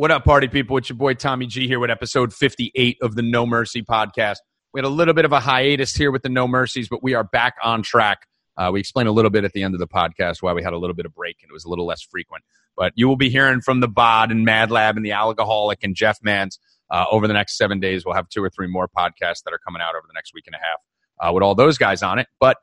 What up, party people? It's your boy Tommy G here with episode 58 of the No Mercy podcast. We had a little bit of a hiatus here with the No Mercies, but we are back on track. Uh, we explained a little bit at the end of the podcast why we had a little bit of break and it was a little less frequent. But you will be hearing from the Bod and Mad Lab and the Alcoholic and Jeff Mans uh, over the next seven days. We'll have two or three more podcasts that are coming out over the next week and a half uh, with all those guys on it. But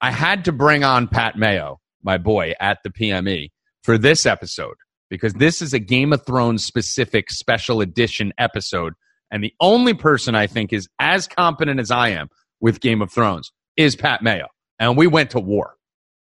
I had to bring on Pat Mayo, my boy, at the PME for this episode because this is a Game of Thrones specific special edition episode. And the only person I think is as competent as I am with Game of Thrones is Pat Mayo. And we went to war.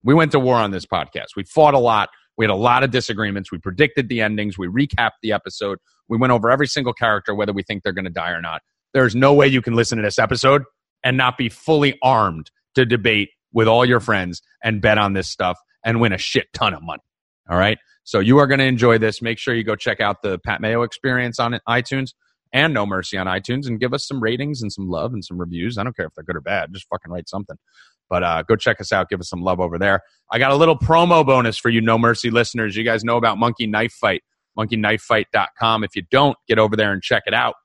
We went to war on this podcast. We fought a lot. We had a lot of disagreements. We predicted the endings. We recapped the episode. We went over every single character, whether we think they're going to die or not. There's no way you can listen to this episode and not be fully armed to debate with all your friends and bet on this stuff and win a shit ton of money. All right. So you are going to enjoy this. Make sure you go check out the Pat Mayo experience on iTunes and No Mercy on iTunes and give us some ratings and some love and some reviews. I don't care if they're good or bad. Just fucking write something. But uh, go check us out. Give us some love over there. I got a little promo bonus for you No Mercy listeners. You guys know about Monkey Knife Fight, monkeyknifefight.com. If you don't, get over there and check it out.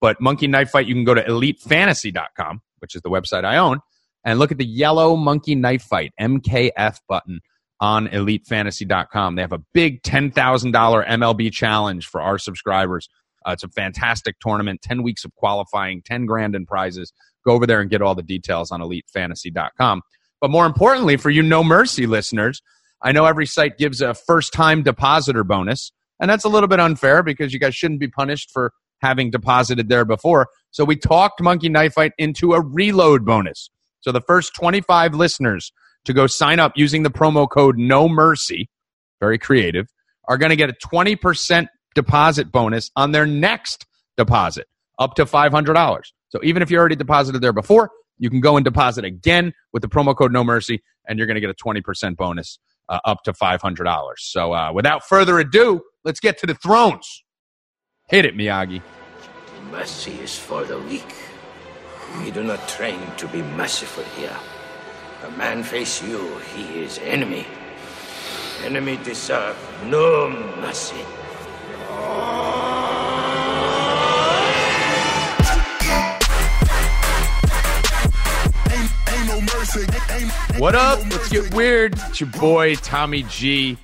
But Monkey Knife Fight, you can go to elitefantasy.com, which is the website I own, and look at the yellow Monkey Knife Fight, MKF button on elitefantasy.com. They have a big $10,000 MLB challenge for our subscribers. Uh, it's a fantastic tournament, 10 weeks of qualifying, 10 grand in prizes. Go over there and get all the details on elitefantasy.com. But more importantly, for you No Mercy listeners, I know every site gives a first time depositor bonus, and that's a little bit unfair because you guys shouldn't be punished for having deposited there before. So we talked Monkey Knife Fight into a reload bonus. So the first 25 listeners to go sign up using the promo code No Mercy, very creative, are going to get a 20% deposit bonus on their next deposit up to $500. So even if you already deposited there before, you can go and deposit again with the promo code No Mercy, and you're going to get a 20% bonus uh, up to $500. So uh, without further ado, let's get to the thrones. Hit it, Miyagi. Mercy is for the weak. We do not train to be merciful here. A man face you, he is enemy. Enemy deserve no mercy. What up? Let's get weird. It's your boy Tommy G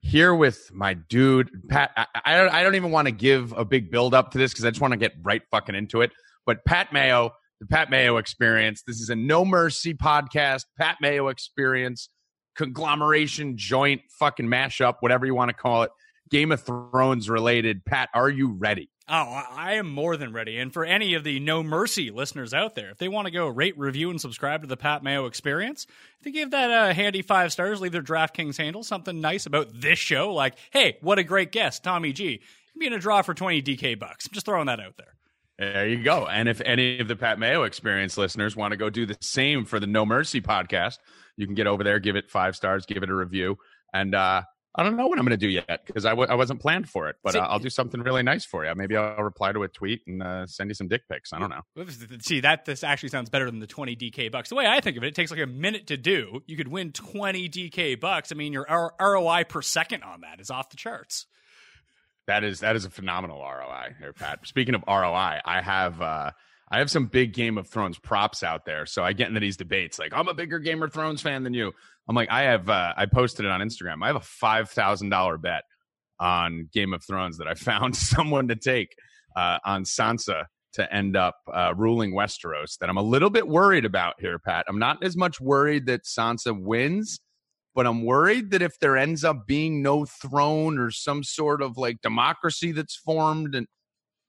here with my dude Pat. I, I don't. I don't even want to give a big build up to this because I just want to get right fucking into it. But Pat Mayo, the Pat Mayo Experience. This is a No Mercy podcast. Pat Mayo Experience conglomeration, joint, fucking mashup, whatever you want to call it. Game of Thrones related. Pat, are you ready? Oh, I am more than ready. And for any of the No Mercy listeners out there, if they want to go rate, review, and subscribe to the Pat Mayo Experience, if they give that a handy five stars, leave their DraftKings handle, something nice about this show, like, hey, what a great guest, Tommy G. You be in a draw for 20 DK bucks. I'm just throwing that out there. There you go. And if any of the Pat Mayo Experience listeners want to go do the same for the No Mercy podcast, you can get over there, give it five stars, give it a review. And uh, I don't know what I'm going to do yet because I w- I wasn't planned for it, but See- uh, I'll do something really nice for you. Maybe I'll reply to a tweet and uh, send you some dick pics. I don't know. See, that this actually sounds better than the 20 DK bucks. The way I think of it, it takes like a minute to do. You could win 20 DK bucks. I mean, your R- ROI per second on that is off the charts. That is that is a phenomenal ROI here, Pat. Speaking of ROI, I have uh, I have some big Game of Thrones props out there. So I get into these debates like I'm a bigger Game of Thrones fan than you. I'm like I have uh, I posted it on Instagram. I have a five thousand dollar bet on Game of Thrones that I found someone to take uh, on Sansa to end up uh, ruling Westeros. That I'm a little bit worried about here, Pat. I'm not as much worried that Sansa wins but I'm worried that if there ends up being no throne or some sort of like democracy that's formed, and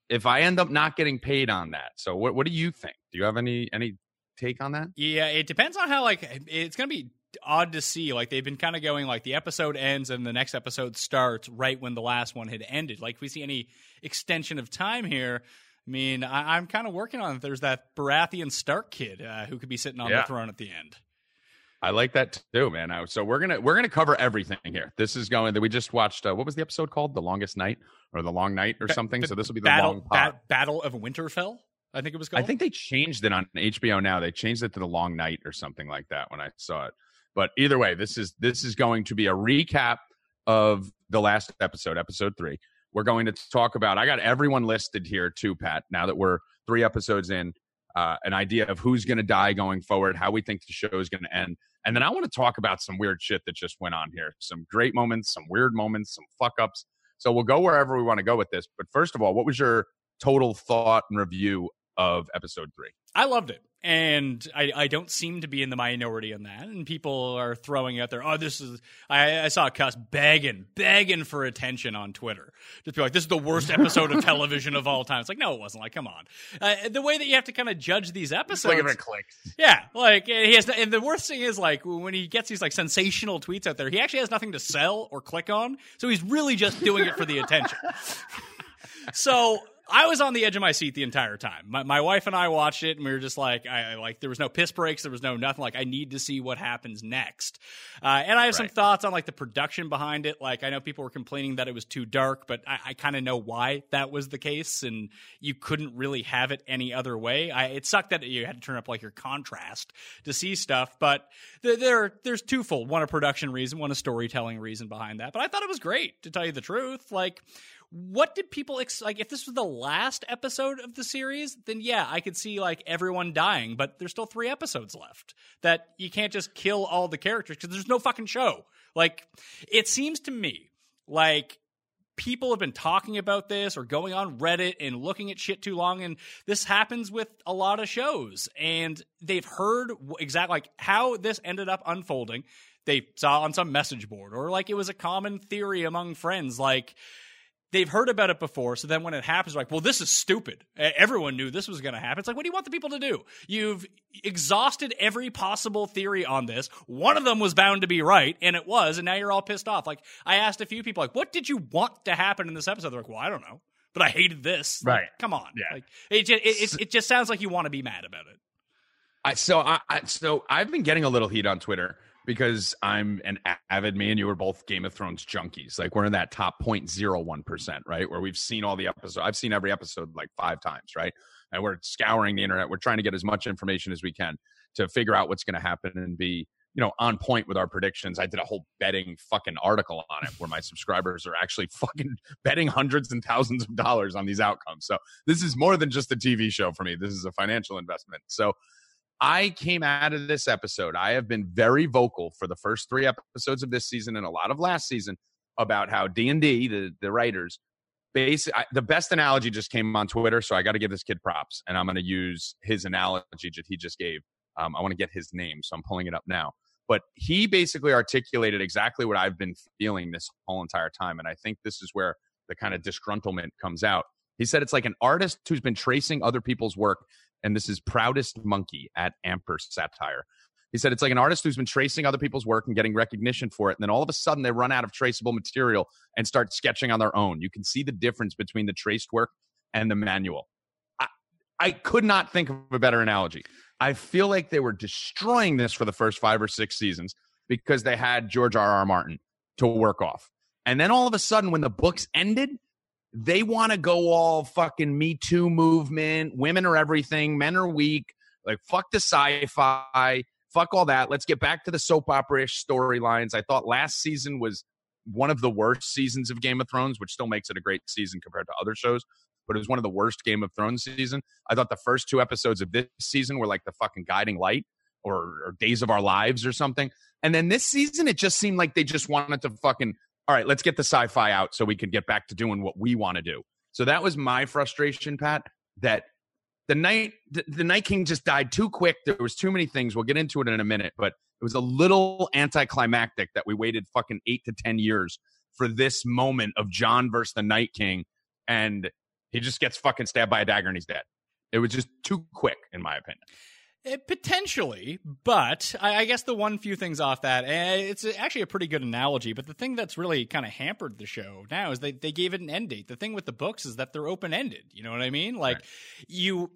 if I end up not getting paid on that, so what what do you think? Do you have any any take on that? Yeah, it depends on how like it's gonna be odd to see. Like they've been kind of going like the episode ends and the next episode starts right when the last one had ended. Like we see any extension of time here. I mean, I, I'm kind of working on. If there's that Baratheon Stark kid uh, who could be sitting on Yeah. the throne at the end. I like that too, man. I- So we're gonna we're gonna cover everything here. This is going that we just watched. Uh, what was the episode called? The longest night or the long night or something. Ba- so this will be the Battle long. Ba- Battle of Winterfell. I think it was called. I think they changed it on HBO now. They changed it to the long night or something like that when I saw it. But either way, this is this is going to be a recap of the last episode, episode three. we're going to talk about. I got everyone listed here too, Pat. Now that we're three episodes in, uh, an idea of who's going to die going forward, how we think the show is going to end, and then I want to talk about some weird shit that just went on here. Some great moments, some weird moments, some fuck ups. So we'll go wherever we want to go with this. But first of all, what was your total thought and review of episode three? I loved it. And I, I don't seem to be in the minority on that. And people are throwing out there, oh, this is. I, I saw Cuss begging, begging for attention on Twitter. Just be like, this is the worst episode of television of all time. It's like, no, it wasn't. Like, come on. Uh, the way that you have to kind of judge these episodes. Look at clicks. Yeah. Like, he has. And the worst thing is, like, when he gets these, like, sensational tweets out there, he actually has nothing to sell or click on. So he's really just doing it for the attention. so I was on the edge of my seat the entire time. My, my wife and I watched it, and we were just like, I like there was no piss breaks, there was no nothing. Like I need to see what happens next. Uh, and I have right. some thoughts on like the production behind it. Like I know people were complaining that it was too dark, but I, I kind of know why that was the case, and you couldn't really have it any other way. I, it sucked that you had to turn up like your contrast to see stuff, but there, there there's twofold: one a production reason, one a storytelling reason behind that. But I thought it was great, to tell you the truth. Like what did people ex- like if this was the last episode of the series then yeah i could see like everyone dying but there's still three episodes left that you can't just kill all the characters because there's no fucking show. Like it seems to me like people have been talking about this or going on reddit and looking at shit too long and this happens with a lot of shows and they've heard exactly like how this ended up unfolding. They saw on some message board or like it was a common theory among friends like they've heard about it before. So then when it happens, like, well, this is stupid. Everyone knew this was going to happen. It's like, what do you want the people to do? You've exhausted every possible theory on this. One of them was bound to be right, and it was, and now you're all pissed off. Like, I asked a few people, like, what did you want to happen in this episode? They're like, well, I don't know, but I hated this. Right. Like, come on. Yeah. Like, it just, it, it, it just sounds like you want to be mad about it. I, so I, I so I've been getting a little heat on Twitter because I'm an avid me and you were both Game of Thrones junkies. Like we're in that top 0.01%, right? Where we've seen all the episodes. I've seen every episode like five times, right? And we're scouring the internet. We're trying to get as much information as we can to figure out what's going to happen and be, you know, on point with our predictions. I did a whole betting fucking article on it where my subscribers are actually fucking betting hundreds and thousands of dollars on these outcomes. So this is more than just a TV show for me. This is a financial investment. So I came out of this episode. I have been very vocal for the first three episodes of this season and a lot of last season about how D and D, the the writers, base the best analogy just came on Twitter. So I got to give this kid props, and I'm going to use his analogy that he just gave. Um, I want to get his name, so I'm pulling it up now. But he basically articulated exactly what I've been feeling this whole entire time, and I think this is where the kind of disgruntlement comes out. He said it's like an artist who's been tracing other people's work and this is Proudest Monkey at Amper Satire. He said it's like an artist who's been tracing other people's work and getting recognition for it. And then all of a sudden they run out of traceable material and start sketching on their own. You can see the difference between the traced work and the manual. I, I could not think of a better analogy. I feel like they were destroying this for the first five or six seasons because they had George R. R. Martin to work off. And then all of a sudden, when the books ended, they want to go all fucking Me Too movement. Women are everything. Men are weak. Like, fuck the sci fi. Fuck all that. Let's get back to the soap opera ish storylines. I thought last season was one of the worst seasons of Game of Thrones, which still makes it a great season compared to other shows. But it was one of the worst Game of Thrones season. I thought the first two episodes of this season were like the fucking guiding light or, or Days of Our Lives or something. And then this season, it just seemed like they just wanted to fucking all right, let's get the sci-fi out so we can get back to doing what we want to do. So that was my frustration, Pat. That the night the, the Night King just died too quick. There was too many things. We'll get into it in a minute, but it was a little anticlimactic that we waited fucking eight to ten years for this moment of Jon versus the Night King, and he just gets fucking stabbed by a dagger and he's dead. It was just too quick, in my opinion. It, eh, potentially, but I, I, guess the one few things off that, eh, it's actually a pretty good analogy. But the thing that's really kind of hampered the show now is they, they gave it an end date. The thing with the books is that they're open ended. You know what I mean? Like right. you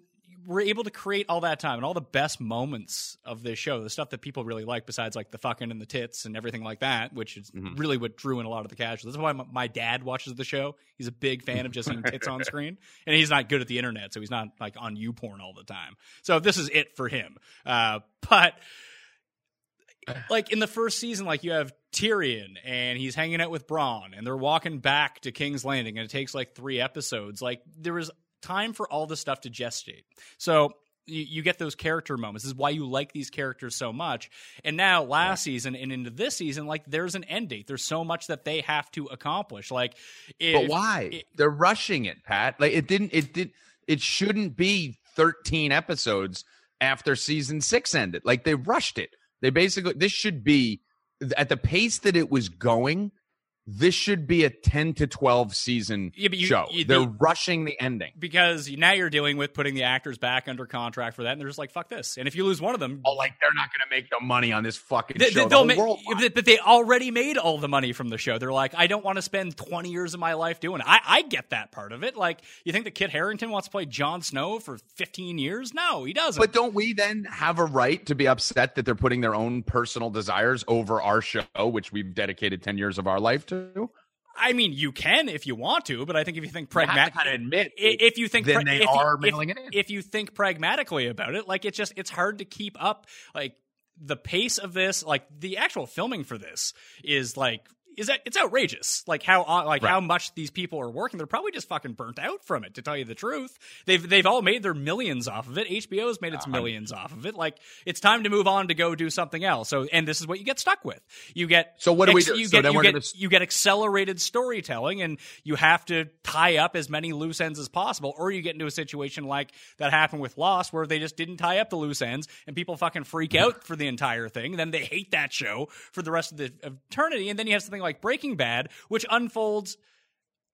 were able to create all that time and all the best moments of this show, the stuff that people really like, besides like the fucking and the tits and everything like that, which is mm-hmm. really what drew in a lot of the casuals. That's why my, my, dad watches the show. He's a big fan of just seeing tits on screen, and he's not good at the internet, so he's not like on YouPorn all the time. So this is it for him. Uh, but like in the first season, like you have Tyrion and he's hanging out with Bronn and they're walking back to King's Landing and it takes like three episodes. Like there was time for all the stuff to gestate. So you, you, get those character moments. This is why you like these characters so much. And now, last yeah. season and into this season, like there's an end date. There's so much that they have to accomplish. Like, if, but why it, they're rushing it, Pat? Like it didn't. It did. It shouldn't be 13 episodes after season six ended. Like they rushed it. They basically this should be at the pace that it was going this should be a 10 to 12 season yeah, you, show. You, they're rushing the ending. Because now you're dealing with putting the actors back under contract for that, and they're just like, fuck this. And if you lose one of them. Oh, like they're not going to make the money on this fucking they, show. They'll the make, but they already made all the money from the show. They're like, I don't want to spend 20 years of my life doing it. I, I get that part of it. Like, you think that Kit Harington wants to play Jon Snow for 15 years? No, he doesn't. But don't we then have a right to be upset that they're putting their own personal desires over our show, which we've dedicated 10 years of our life to? I mean, you can if you want to, but I think if you think pragmatically, kind of admit if you think then pra- they are you, mailing if, it in. If you think pragmatically about it, like it's just it's hard to keep up. Like the pace of this, like the actual filming for this is like is that it's outrageous. Like how uh, like right. how much these people are working. They're probably just fucking burnt out from it. To tell you the truth, they've they've all made their millions off of it. HBO's made its uh, millions off of it. Like it's time to move on to go do something else. So and this is what you get stuck with. You get so what do we do? You so get you get, gonna... you get accelerated storytelling, and you have to tie up as many loose ends as possible, or you get into a situation like that happened with Lost, where they just didn't tie up the loose ends, and people fucking freak out for the entire thing. And then they hate that show for the rest of the eternity, and then you have something like like Breaking Bad, which unfolds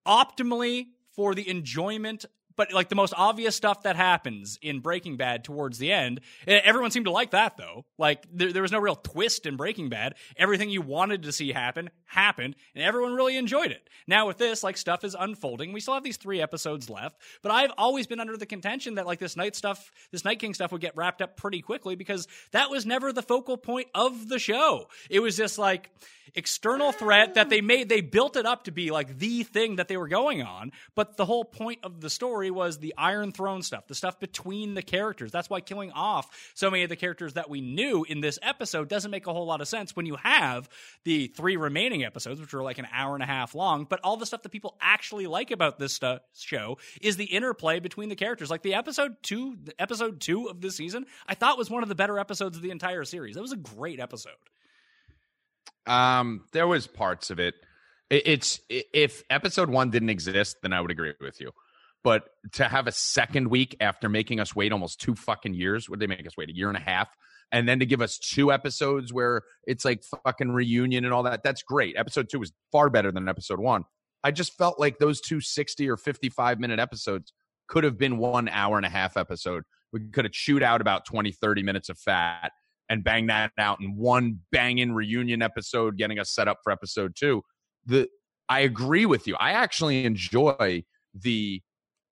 optimally for the enjoyment but like the most obvious stuff that happens in Breaking Bad towards the end, everyone seemed to like that though. Like there, there, was no real twist in Breaking Bad. Everything you wanted to see happen happened, and everyone really enjoyed it. Now with this, like stuff is unfolding. We still have these three episodes left, but I've always been under the contention that like this night stuff, this Night King stuff would get wrapped up pretty quickly because that was never the focal point of the show. It was just like external threat that they made. They built it up to be like the thing that they were going on, but the whole point of the story was the Iron Throne stuff, the stuff between the characters. That's why killing off so many of the characters that we knew in this episode doesn't make a whole lot of sense when you have the three remaining episodes, which are like an hour and a half long. But all the stuff that people actually like about this stu- show is the interplay between the characters. Like the episode two, the episode two of this season, I thought was one of the better episodes of the entire series. That was a great episode. Um, there was parts of it. It's if episode one didn't exist, then I would agree with you. But to have a second week after making us wait almost two fucking years, would they make us wait a year and a half? And then to give us two episodes where it's like fucking reunion and all that, that's great. Episode two was far better than episode one. I just felt like those two 60 or 55 minute episodes could have been one hour and a half episode. We could have chewed out about 20, 30 minutes of fat and bang that out in one banging reunion episode, getting us set up for episode two. The I agree with you. I actually enjoy the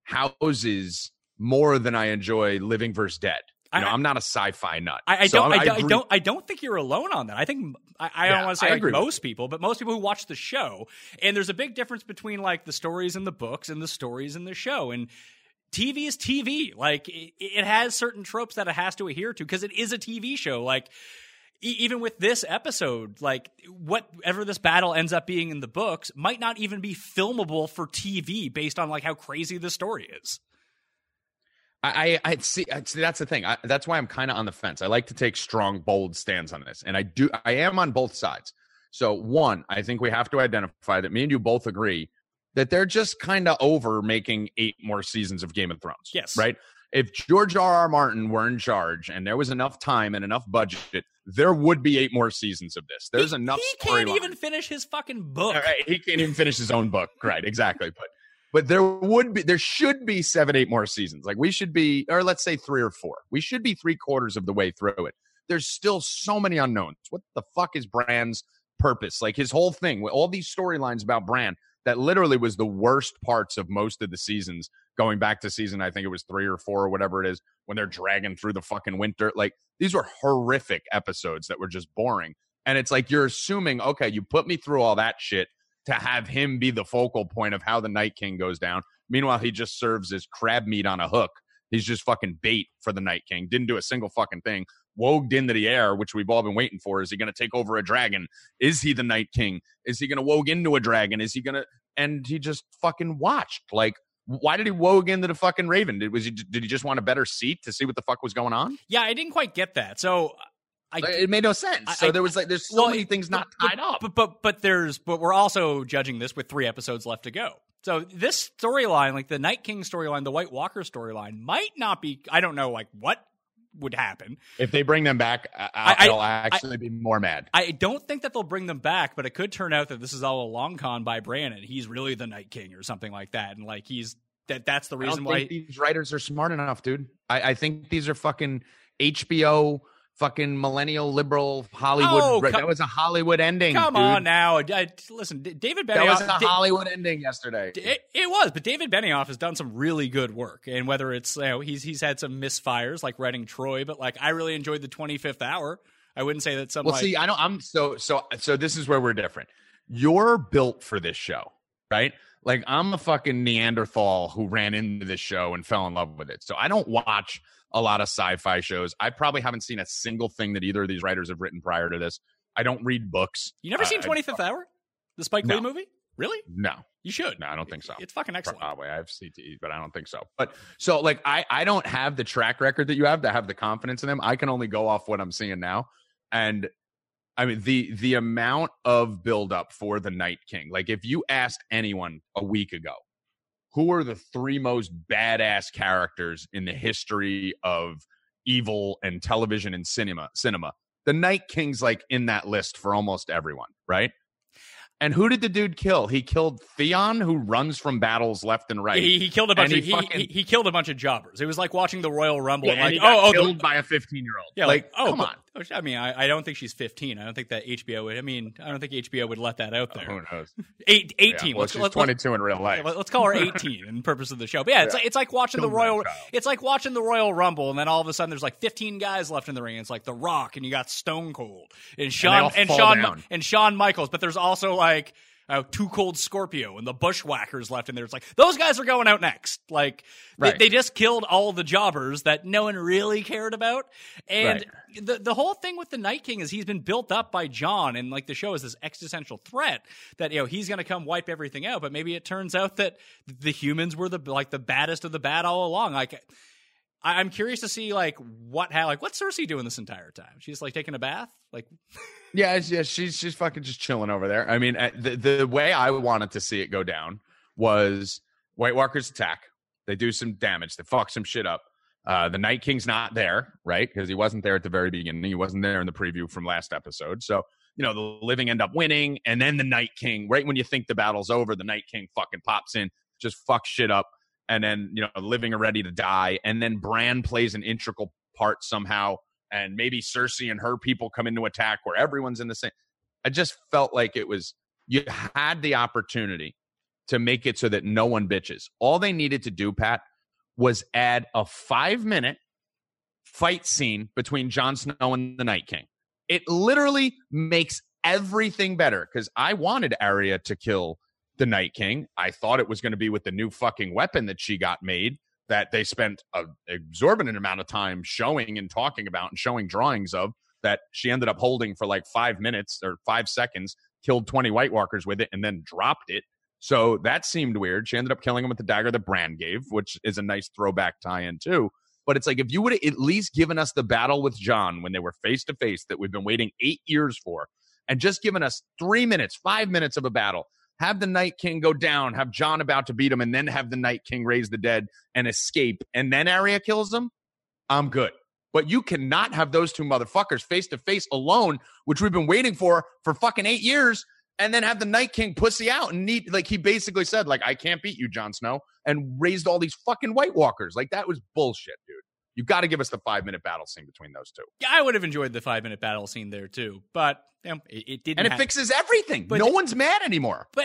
houses more than I enjoy Living versus Dead. You know, I, am not a sci-fi nut. I, I so don't. I, I, don't. I don't think you're alone on that. I think I, I yeah, don't want to say like most people, but most people who watch the show, and there's a big difference between like the stories in the books and the stories in the show, and TV is TV. Like it, it has certain tropes that it has to adhere to because it is a TV show. Like even with this episode, like whatever this battle ends up being in the books might not even be filmable for TV based on like how crazy the story is. I, I see, see. That's the thing. I, that's why I'm kind of on the fence. I like to take strong, bold stands on this, and I do. I am on both sides. So, one, I think we have to identify that me and you both agree that they're just kind of over making eight more seasons of Game of Thrones. Yes. Right. If George R. R. Martin were in charge and there was enough time and enough budget there would be eight more seasons of this. There's he, enough. He can't even finish his fucking book. Right, he can't even finish his own book. Right, exactly. But but there would be there should be seven, eight more seasons. Like we should be, or let's say three or four. We should be three quarters of the way through it. There's still so many unknowns. What the fuck is Bran's purpose? Like his whole thing, with all these storylines about Bran, that literally was the worst parts of most of the seasons going back to season i think it was three or four or whatever it is when they're dragging through the fucking winter like these were horrific episodes that were just boring. And it's like you're assuming okay you put me through all that shit to have him be the focal point of how the night king goes down. Meanwhile he just serves as crab meat on a hook. He's just fucking bait for the night king. Didn't do a single fucking thing warged into the air, which we've all been waiting for. Is he going to take over a dragon? Is he the Night King? Is he going to warg into a dragon? Is he going to? And he just fucking watched. Like, why did he warg into the fucking Raven? Did was he? Did he just want a better seat to see what the fuck was going on? Yeah, I didn't quite get that. So. I, it made no sense. I- so there was like, there's so well, many things not but- tied up. But but but there's but we're also judging this with three episodes left to go. So this storyline, like the Night King storyline, the White Walker storyline, might not be. I don't know, like what would happen. if they bring them back, I, I- I- I'll actually be more mad. I don't think that they'll bring them back, but it could turn out that this is all a long con by Brandon. He's really the Night King or something like that, and like he's that. That's the I reason why. think these writers are smart enough, dude. I, I think these are fucking HBO, fucking millennial liberal Hollywood. Oh, that was a Hollywood ending. Come dude. on now, I, listen, David Benioff. That was a Da- Hollywood ending yesterday. It, it was, but David Benioff has done some really good work, and whether it's you know he's he's had some misfires like writing Troy, but like I really enjoyed the Twenty Fifth Hour. I wouldn't say that some. Well, like, see, I don't. I'm so so so. This is where we're different. You're built for this show, right? Like I'm a fucking Neanderthal who ran into this show and fell in love with it. So I don't watch a lot of sci-fi shows. I probably haven't seen a single thing that either of these writers have written prior to this. I don't read books. you never seen Uh, Twenty Fifth Hour, the Spike No. Lee movie? Really? No, You should. no, I don't think so. It's fucking excellent. Probably I have CTE, but I don't think so. But so like I I don't have the track record that you have to have the confidence in them. I can only go off what I'm seeing now, and I mean the the amount of buildup for the Night King. Like if you asked anyone a week ago, who are the three most badass characters in the history of evil and television and cinema? Cinema. The Night King's like in that list for almost everyone, right? And who did the dude kill? He killed Theon, who runs from battles left and right. He, he killed a bunch And of he fucking- he, he killed a bunch of jobbers. It was like watching the Royal Rumble. Yeah, and and like, oh, oh, the- killed by a 15 year old. Yeah, like, oh, come but- on. I mean, I, I don't think she's 15. I don't think that HBO would. I mean, I don't think HBO would let that out oh, there. Who knows? Eight, 18. Yeah, well, let's, she's 22 in real life. Let's call her 18 in purpose of the show. But yeah, it's Yeah. like it's like watching the Kill that Royal it's like watching the Royal Rumble and then all of a sudden there's like 15 guys left in the ring. It's like The Rock and you got Stone Cold and all and, fall Shawn down. and Shawn Michaels, but there's also like uh, Too Cold Scorpio and the Bushwhackers left in there. It's like those guys are going out next. Like they, Right. they just killed all the jobbers that no one really cared about. And the the whole thing with the Night King is he's been built up by Jon and like the show is this existential threat that you know he's going to come wipe everything out. But maybe it turns out that the humans were the like the baddest of the bad all along. Like. I- I'm curious to see like what how like what's Cersei doing this entire time? She's like taking a bath, like Yeah, yeah, she's she's fucking just chilling over there. I mean, uh, the the way I wanted to see it go down was White Walkers attack. They do some damage. They fuck some shit up. Uh, the Night King's not there, right? Because he wasn't there at the very beginning. He wasn't there in the preview from last episode. So you know the living end up winning, and then the Night King. Right when you think the battle's over, the Night King fucking pops in, just fucks shit up, and then you know living ready to die, and then Bran plays an integral part somehow and maybe Cersei and her people come into attack where everyone's in the same. I just felt like it was you had the opportunity to make it so that no one bitches. All they needed to do, Pat, was add a five minute fight scene between Jon Snow and the Night King. It literally makes everything better because I wanted Arya to kill the Night King. I thought it was going to be with the new fucking weapon that she got made that they spent an exorbitant amount of time showing and talking about and showing drawings of that she ended up holding for like five minutes or five seconds, killed 20 White Walkers with it, and then dropped it. So that seemed weird. She ended up killing him with the dagger that Bran gave, which is a nice throwback tie in, too. But it's like if you would have at least given us the battle with Jon when they were face to face that we've been waiting eight years for, and just given us three minutes, five minutes of a battle, have the Night King go down, have Jon about to beat him, and then have the Night King raise the dead and escape, and then Arya kills him, I'm good. But you cannot have those two motherfuckers face to face alone, which we've been waiting for for fucking eight years, and then have the Night King pussy out and need like he basically said like I can't beat you, Jon Snow, and raised all these fucking White Walkers. Like that was bullshit, dude. You got to give us the five minute battle scene between those two, yeah, I would have enjoyed the five minute battle scene there too, but you know, it, it didn't. and it hap- fixes everything. But no the- one's mad anymore. But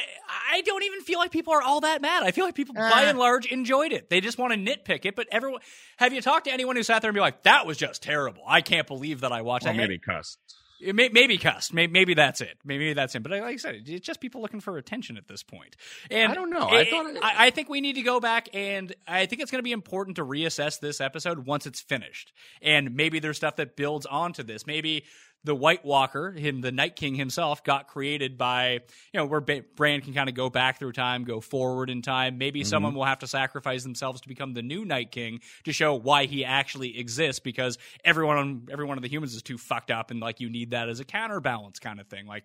I don't even feel like people are all that mad. I feel like people, by Ah. and large, enjoyed it. They just want to nitpick it. But everyone, have you talked to anyone who sat there and be like, "That was just terrible. I can't believe that I watched Well, that." maybe cuss. It may, maybe cussed. Maybe, maybe that's it. Maybe that's it. But like I said, it's just people looking for attention at this point. And I don't know. I it- thought it- I, I think we need to go back and I think it's going to be important to reassess this episode once it's finished. And maybe there's stuff that builds onto this. Maybe the White Walker, him, the Night King himself, got created by you know where ba- Bran can kind of go back through time, go forward in time. Maybe Mm-hmm. someone will have to sacrifice themselves to become the new Night King to show why he actually exists because everyone on every one of the humans is too fucked up and like you need that as a counterbalance kind of thing. Like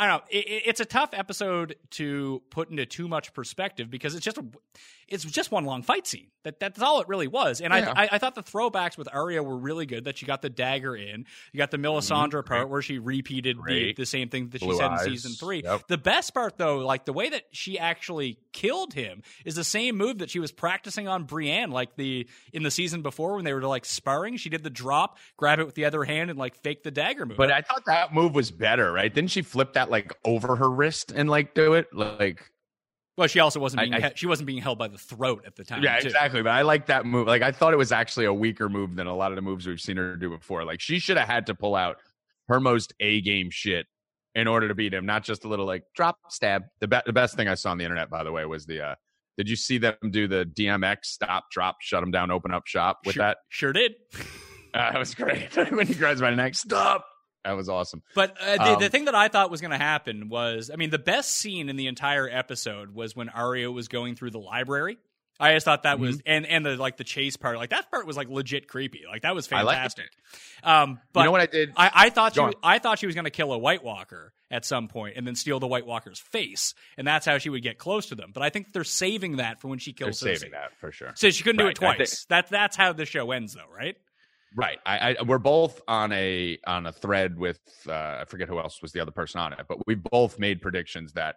I don't know. It, it- it's a tough episode to put into too much perspective because it's just a, it's just one long fight scene. That that's all it really was. And Yeah. I, I I thought the throwbacks with Arya were really good. That she got the dagger in. You got the Melisandre part where she repeated the, Mm-hmm. The same thing that she said eyes. in season three. Yep. The best part though, like the way that she actually killed him, is the same move that she was practicing on Brienne, like the in the season before when they were like sparring. She did the drop, grab it with the other hand, and like fake the dagger move. But I thought that move was better, right? Didn't she flip that like over her wrist and like do it? Like well, she also wasn't I- being I- he- she wasn't being held by the throat at the time. Yeah, too. exactly. But I like that move. Like I thought it was actually a weaker move than a lot of the moves we've seen her do before. Like she should have had to pull out her most A game shit in order to beat him, not just a little like drop stab. The be- the best thing I saw on the internet, by the way, was the uh did you see them do the DMX stop, drop, shut him down, open up shop with sure, that? Sure did. Uh, that was great. when he grabs my neck, stop. That was awesome. But uh, the, Um, the thing that I thought was going to happen was, I mean, the best scene in the entire episode was when Arya was going through the library. I just thought that was, Mm-hmm. and and the like the chase part, like that part was like legit creepy. Like that was fantastic. Um, but you know what I did? I, I thought she, was- I thought she was going to kill a White Walker at some point and then steal the White Walker's face, and that's how she would get close to them. But I think they're saving that for when she kills. They're saving that for sure. So she couldn't Right, do it I think- twice. That that's how the show ends, though, right? Right. I, I we're both on a on a thread with uh, I forget who else was the other person on it, but we both made predictions that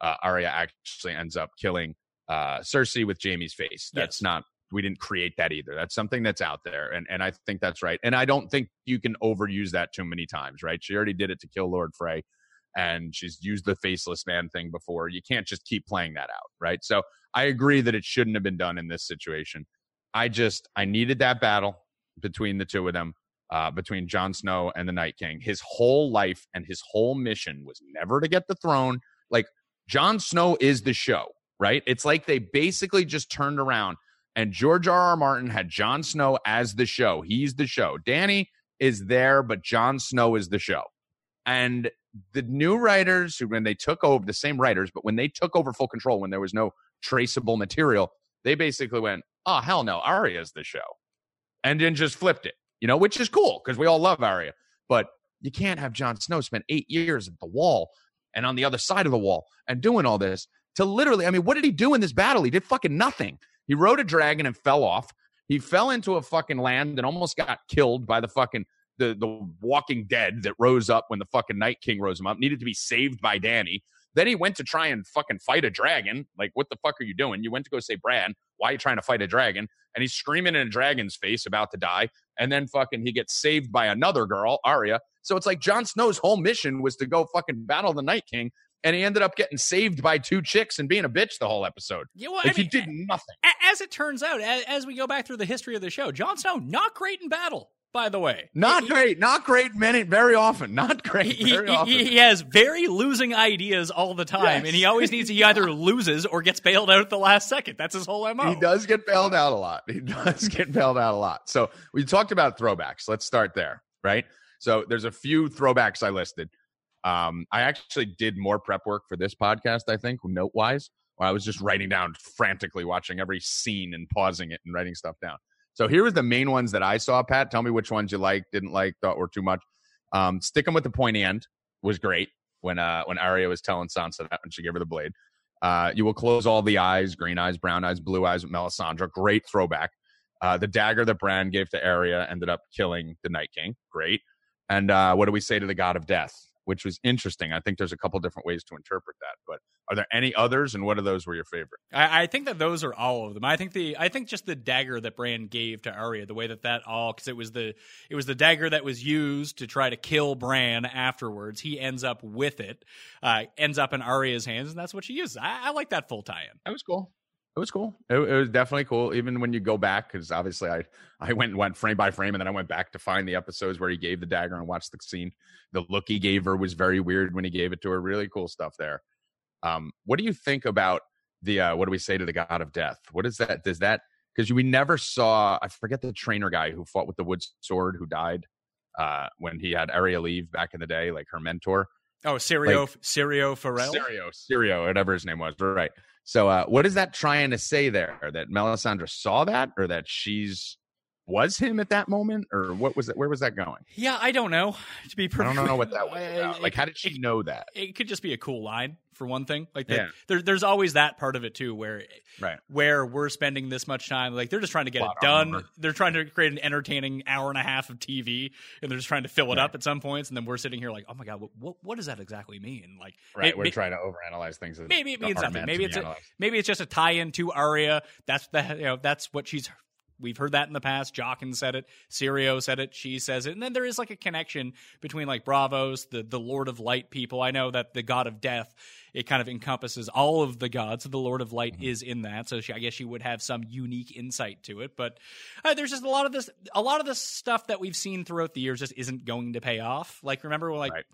uh, Arya actually ends up killing uh, Cersei with Jaime's face. That's Yes. not we didn't create that either. That's something that's out there, and and I think that's right. And I don't think you can overuse that too many times. Right? She already did it to kill Lord Frey, and she's used the faceless man thing before. You can't just keep playing that out. Right? So I agree that it shouldn't have been done in this situation. I just I needed that battle between the two of them, uh, between Jon Snow and the Night King. His whole life and his whole mission was never to get the throne. Like Jon Snow is the show, right? It's like they basically just turned around and George R. R. Martin had Jon Snow as the show. He's the show. Dany is there, but Jon Snow is the show. And the new writers, who when they took over, the same writers, but when they took over full control, when there was no traceable material, they basically went, "Oh hell no, Arya's the show," and then just flipped it. You know, which is cool because we all love Arya, but you can't have Jon Snow spend eight years at the wall and on the other side of the wall and doing all this to literally. I mean, what did he do in this battle? He did fucking nothing. He rode a dragon and fell off. He fell into a fucking land and almost got killed by the fucking the the Walking Dead that rose up when the fucking Night King rose him up. Needed to be saved by Dany. Then he went to try and fucking fight a dragon. Like, what the fuck are you doing? You went to go say, Bran, why are you trying to fight a dragon? And he's screaming in a dragon's face about to die. And then fucking he gets saved by another girl, Arya. So it's like Jon Snow's whole mission was to go fucking battle the Night King. And he ended up getting saved by two chicks and being a bitch the whole episode. Yeah, well, Like I he did nothing. as it turns out, as, as we go back through the history of the show, Jon Snow not great in battle. By the way, Not He- great. Not great many very often. Not great He, often. he has very losing ideas all the time, Yes. and he always needs he either loses or gets bailed out at the last second. That's his whole mo. He does get bailed out a lot. He does get bailed out a lot. So we talked about throwbacks. Let's start there, right? So there's a few throwbacks I listed. Um, I actually did more prep work for this podcast, I think, note wise, where I was just writing down frantically, watching every scene and pausing it and writing stuff down. So here was the main ones that I saw, Pat. Tell me which ones you liked, didn't like, thought were too much. Um, sticking with the pointy end was great when uh when Arya was telling Sansa that when she gave her the blade. Uh, you will close all the eyes, green eyes, brown eyes, blue eyes with Melisandre. Great throwback. Uh, the dagger that Bran gave to Arya ended up killing the Night King. Great. And uh, what do we say to the God of Death? Which was interesting. I think there's a couple different ways to interpret that. But are there any others? And what of those were your favorite? I, I think that those are all of them. I think the I think just the dagger that Bran gave to Arya, the way that that all because it was the it was the dagger that was used to try to kill Bran afterwards. He ends up with it, uh, ends up in Arya's hands, and that's what she uses. I, I like that full tie-in. That was cool. It was cool. It, it, was definitely cool. Even when you go back, because obviously I I went and went frame by frame, and then I went back to find the episodes where he gave the dagger and watched the scene. The look he gave her was very weird when he gave it to her. Really cool stuff there. Um, what do you think about the uh, what do we say to the god of death? What is that? Does that because we never saw I forget the trainer guy who fought with the wood sword who died uh, when he had Arya leave back in the day, like her mentor. Oh, Syrio, like, Syrio Forel. Syrio, Syrio, whatever his name was. Right. So, uh, what is that trying to say there? That Melisandre saw that, or that she's was him at that moment, or what was it? Where was that going? Yeah, I don't know. To be perfect, I don't know what that was about. Like, how did she it, know that? It could just be a cool line for one thing. Like, yeah. there, there's always that part of it too, where right. where we're spending this much time. Like, they're just trying to get it done. They're trying to create an entertaining hour and a half of TV, and they're just trying to fill it right. up at some points. And then we're sitting here like, oh my god, what what does that exactly mean? Like, right, we're trying to overanalyze things. Maybe it means nothing. Maybe it's a, maybe it's just a tie-in to Arya That's the you know that's what she's We've heard that in the past. Jaqen said it. Syrio said it. She says it. And then there is like a connection between like Braavos, the, the Lord of Light people. I know that the God of Death, it kind of encompasses all of the gods. So the Lord of Light mm-hmm. is in that. So she, I guess she would have some unique insight to it. But uh, there's just a lot of this, a lot of this stuff that we've seen throughout the years just isn't going to pay off. Like, remember, like, right.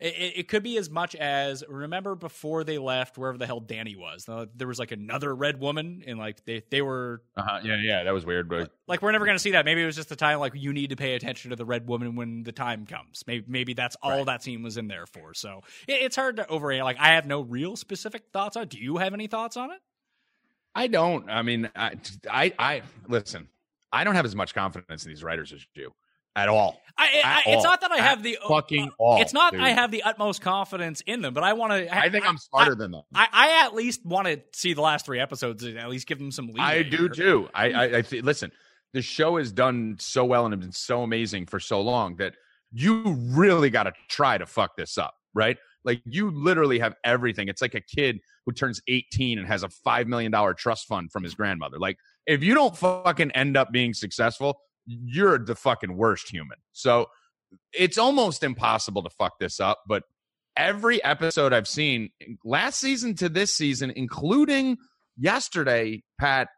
It, it, could be as much as remember before they left wherever the hell Dany was. There was like another red woman, and like they they were. Uh-huh. Yeah, yeah, that was weird. But like we're never gonna see that. Maybe it was just the time. Like you need to pay attention to the red woman when the time comes. Maybe maybe that's all right. that scene was in there for. So it, it's hard to overrate. Like I have no real specific thoughts on. it. Do you have any thoughts on it? I don't. I mean, I I, I listen. I don't have as much confidence in these writers as you at all. I, I, it's not that I have the fucking uh, all. It's not dude. I have the utmost confidence in them, but I want to. I, think I'm smarter than them. I, I, at least want to see the last three episodes and at least give them some leeway. I do too. I I, I th- listen. The show has done so well and has been so amazing for so long that you really got to try to fuck this up, right? Like you literally have everything. It's like a kid who turns 18 and has a five million dollar trust fund from his grandmother. Like if you don't fucking end up being successful, you're the fucking worst human. So it's almost impossible to fuck this up. But every episode I've seen last season to this season, including yesterday, Pat,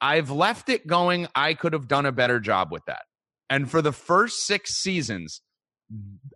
I've left it going. I could have done a better job with that. And for the first six seasons,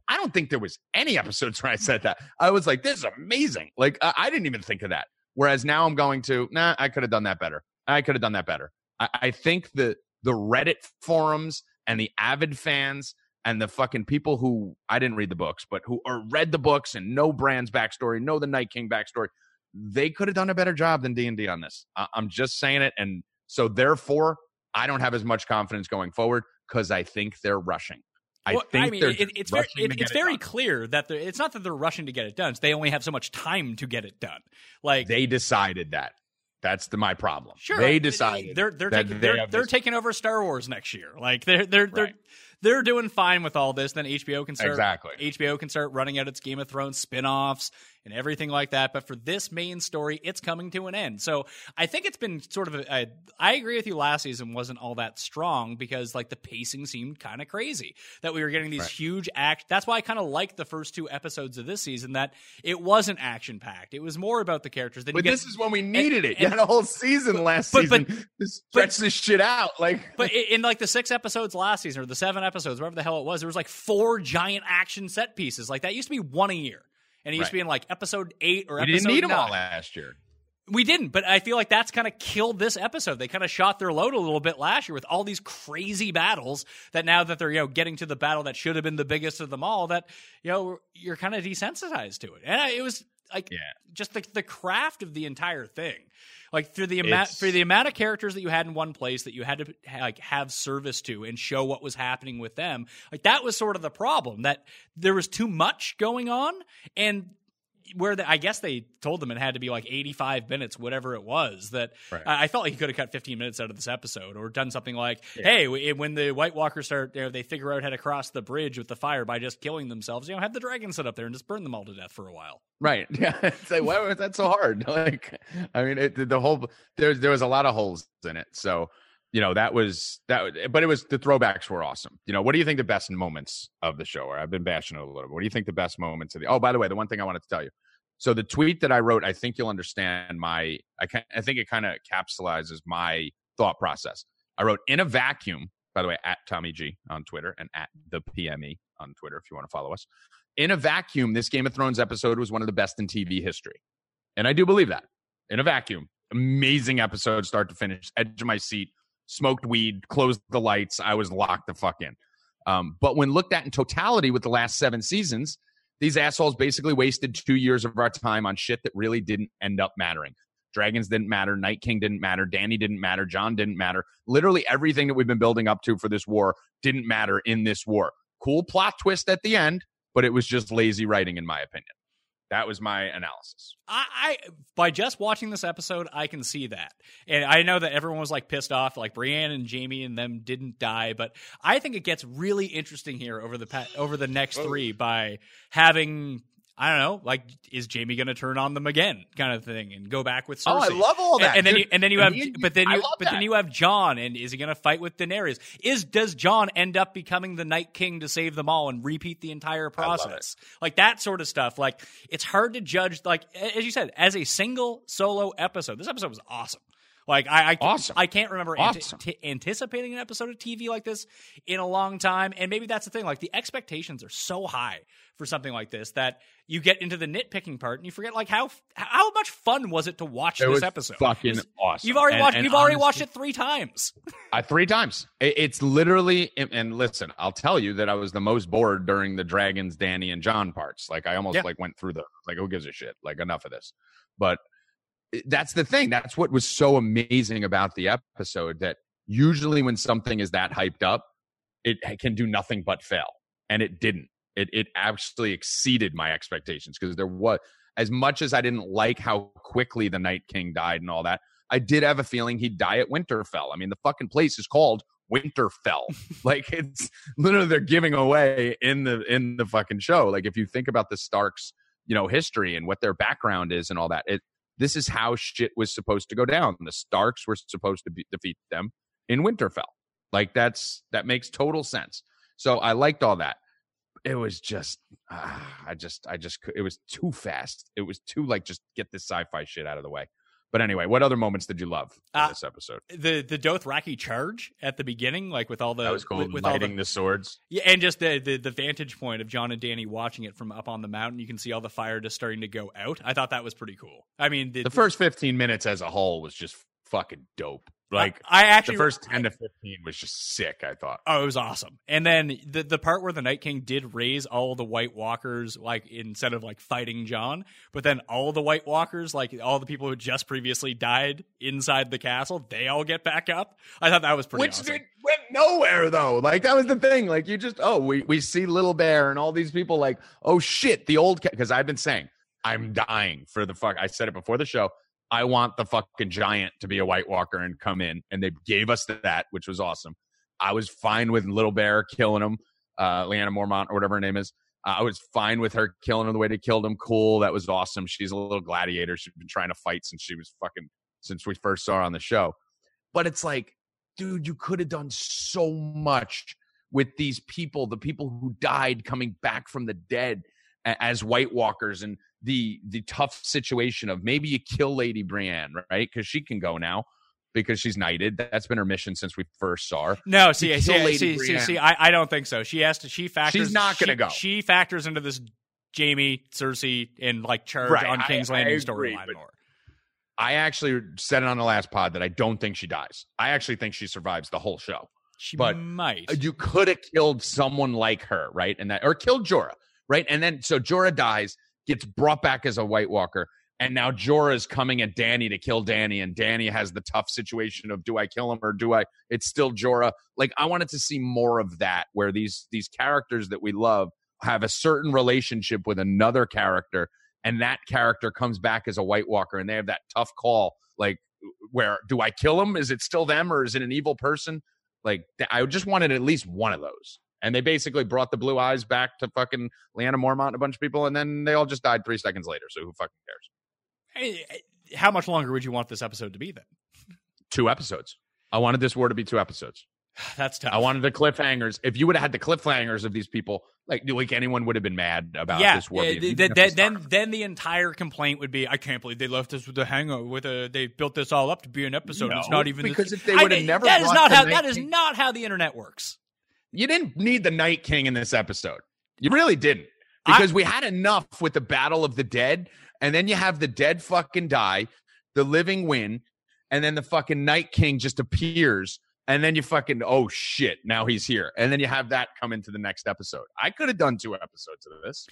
I don't think there was any episodes where I said that. I was like, this is amazing. Like, I didn't even think of that. Whereas now I'm going to, nah, I could have done that better. I could have done that better. I, I think that the Reddit forums and the avid fans and the fucking people who I didn't read the books, but who are read the books and know Bran's backstory, know the Night King backstory, they could have done a better job than D and D on this. I- I'm just saying it, and so therefore, I don't have as much confidence going forward because I think they're rushing. I well, think I mean, it, it's very, it, it's very clear that it's not that they're rushing to get it done; they only have so much time to get it done. Like they decided that that's the my problem. Sure, they decided they're they're taking, they are they're taking over Star Wars next year. Like they're they're right. They're doing fine with all this. Then HBO can start exactly. HBO can start running out its Game of Thrones spin-offs and everything like that. But for this main story, it's coming to an end. So I think it's been sort of. A, a, I agree with you. Last season wasn't all that strong because like the pacing seemed kind of crazy. That we were getting these right. huge act. That's why I kind of liked the first two episodes of this season. That it wasn't action packed. It was more about the characters. Then but get, this is when we needed and, it. You had a whole season last but, season but, to stretch but, this shit out. Like, but in like the six episodes last season or the seven episodes, whatever the hell it was, there was like four giant action set pieces. Like that used to be one a year and he used right. to be in like episode eight or we episode. didn't need nine. them all last year. We didn't, but I feel like that's kind of killed this episode. They kind of shot their load a little bit last year with all these crazy battles. That now that they're you know getting to the battle that should have been the biggest of them all, that you know you're kind of desensitized to it. And it was like yeah. just the the craft of the entire thing like through the amount for the amount of characters that you had in one place that you had to like have service to and show what was happening with them like that was sort of the problem that there was too much going on and where the, I guess they told them it had to be like 85 minutes, whatever it was. That right. I, I, felt like he could have cut 15 minutes out of this episode, or done something like, yeah. "Hey, when the White Walkers start, you know, they figure out how to cross the bridge with the fire by just killing themselves. You know, have the dragon sit up there and just burn them all to death for a while." Right? Yeah. it's like, why was that so hard? Like, I mean, it, the whole there there was a lot of holes in it, so you know that was that but it was the throwbacks were awesome you know what do you think the best moments of the show are i've been bashing it a little bit what do you think the best moments of the oh by the way the one thing i wanted to tell you So the tweet that I wrote, I think you'll understand my. I can, I think it kind of capsulizes my thought process. I wrote in a vacuum. By the way, at Tommy G on Twitter and at the PME on Twitter if you want to follow us. In a vacuum, this Game of Thrones episode was one of the best in TV history, and I do believe that. In a vacuum, amazing episode, start to finish. Edge of my seat, smoked weed, closed the lights. I was locked the fuck in. Um, but when looked at in totality with the last seven seasons, these assholes basically wasted two years of our time on shit that really didn't end up mattering. Dragons didn't matter. Night King didn't matter. Dany didn't matter. Jon didn't matter. Literally everything that we've been building up to for this war didn't matter in this war. Cool plot twist at the end, but it was just lazy writing, in my opinion. That was my analysis. I, I, by just watching this episode, I can see that, and I know that everyone was like pissed off, like Brienne and Jaime and them didn't die, but I think it gets really interesting here over the over the next oh. three by having I don't know, like is Jaime going to turn on them again, kind of thing, and go back with Cersei? Oh, I love all that. And, and then you, and then you have, but then you, but that. then you have Jon, and is he going to fight with Daenerys? Is does Jon end up becoming the Night King to save them all and repeat the entire process? Like that sort of stuff. Like it's hard to judge. Like as you said, as a single solo episode, this episode was awesome. Like I, I, Awesome. I can't remember ante- Awesome. t- anticipating an episode of TV like this in a long time, and maybe that's the thing. Like the expectations are so high for something like this that you get into the nitpicking part and you forget like how how much fun was it to watch It this episode? fucking awesome. You've already And- watched. and you've already watched it three times. I, uh, three times. It- It's literally, and- listen, I'll tell you that I was the most bored during the Dragons, Dany, and Jon parts. Like I almost Yeah. like went through the like, who gives a shit? Like enough of this. But that's the thing. That's what was so amazing about the episode. That usually when something is that hyped up, it can do nothing but fail, and it didn't. It it actually exceeded my expectations because there was as much as I didn't like how quickly the Night King died and all that. I did have a feeling he'd die at Winterfell. I mean, the fucking place is called Winterfell. like it's literally they're giving away in the in the fucking show. Like if you think about the Starks, you know, history and what their background is and all that, it this is how shit was supposed to go down. The Starks were supposed to be, defeat them in Winterfell. Like that's that makes total sense. So I liked all that. It was just, ah, I just, I just, it was too fast. It was too like just get this sci-fi shit out of the way. But anyway, what other moments did you love in Uh, this episode? the the Dothraki charge at the beginning, like with all the That was cool. with, with all Lighting the the swords. yeah, and just the, the the vantage point of Jon and Dany watching it from up on the mountain. You can see all the fire just starting to go out. I thought that was pretty cool. I mean, the, The first 15 minutes as a whole was just fucking dope. Like I actually the first 10 to 15 was just sick, I thought. Oh, it was awesome. And then the the part where the Night King did raise all the White Walkers, like instead of like fighting Jon, but then all the White Walkers, like all the people who just previously died inside the castle, they all get back up. I thought that was pretty Which awesome. did, went nowhere though. Like that was the thing. Like you just oh we we see Little Bear and all these people like oh shit the old because I've been saying I'm dying for the fuck. I said it before the show. I want the fucking giant to be a White Walker and come in, and they gave us that, which was awesome. I was fine with Little Bear killing him, uh, Lyanna Mormont or whatever her name is. I was fine with her killing him the way they killed him. Cool, that was awesome. She's a little gladiator. She's been trying to fight since she was fucking since we first saw her on the show. But it's like, dude, you could have done so much with these people, the people who died coming back from the dead as White Walkers and the the tough situation of maybe you kill Lady Brienne, right? Because she can go now because she's knighted. That's been her mission since we first saw her. No, see, see, Lady see, see, Brienne. see, I, I don't think so. She has to. She factors. She's not gonna she- go. She factors into this Jaime, Cersei, and like charge Right, on King's I Landing storyline more. I actually said it on the last pod that I don't think she dies. I actually think she survives the whole show. She but- might. you could have killed someone like her, right? And that or killed Jorah, right? And then so Jorah dies, gets brought back as a White Walker, and now Jorah is coming at Dany to kill Dany, and Dany has the tough situation of do I kill him or do I? It's still Jorah. Like I wanted to see more of that, where these these characters that we love have a certain relationship with another character, and that character comes back as a White Walker, and they have that tough call, like where do I kill him? Is it still them or is it an evil person? Like I just wanted at least one of those. And they basically brought the blue eyes back to fucking Lyanna Mormont and a bunch of people, and then they all just died three seconds later. So who fucking cares? Hey, hey, How much longer would you want this episode to be then? Two episodes. I wanted this war to be two episodes. That's tough. I wanted the cliffhangers. If you would have had the cliffhangers of these people, like like anyone would have been mad about yeah, this war. yeah, th- th- then then the entire complaint would be, I can't believe they left us with a hangover. With a, they built this all up to be an episode. it's not even because this- if they would've never that is not how Night that is not how the internet works. You didn't need the Night King in this episode. You really didn't. I- Because we had enough with the Battle of the Dead, and then you have the dead fucking die, the living win, and then the fucking Night King just appears, and then you fucking oh shit, now he's here. And then you have that come into the next episode. I could have done two episodes of this.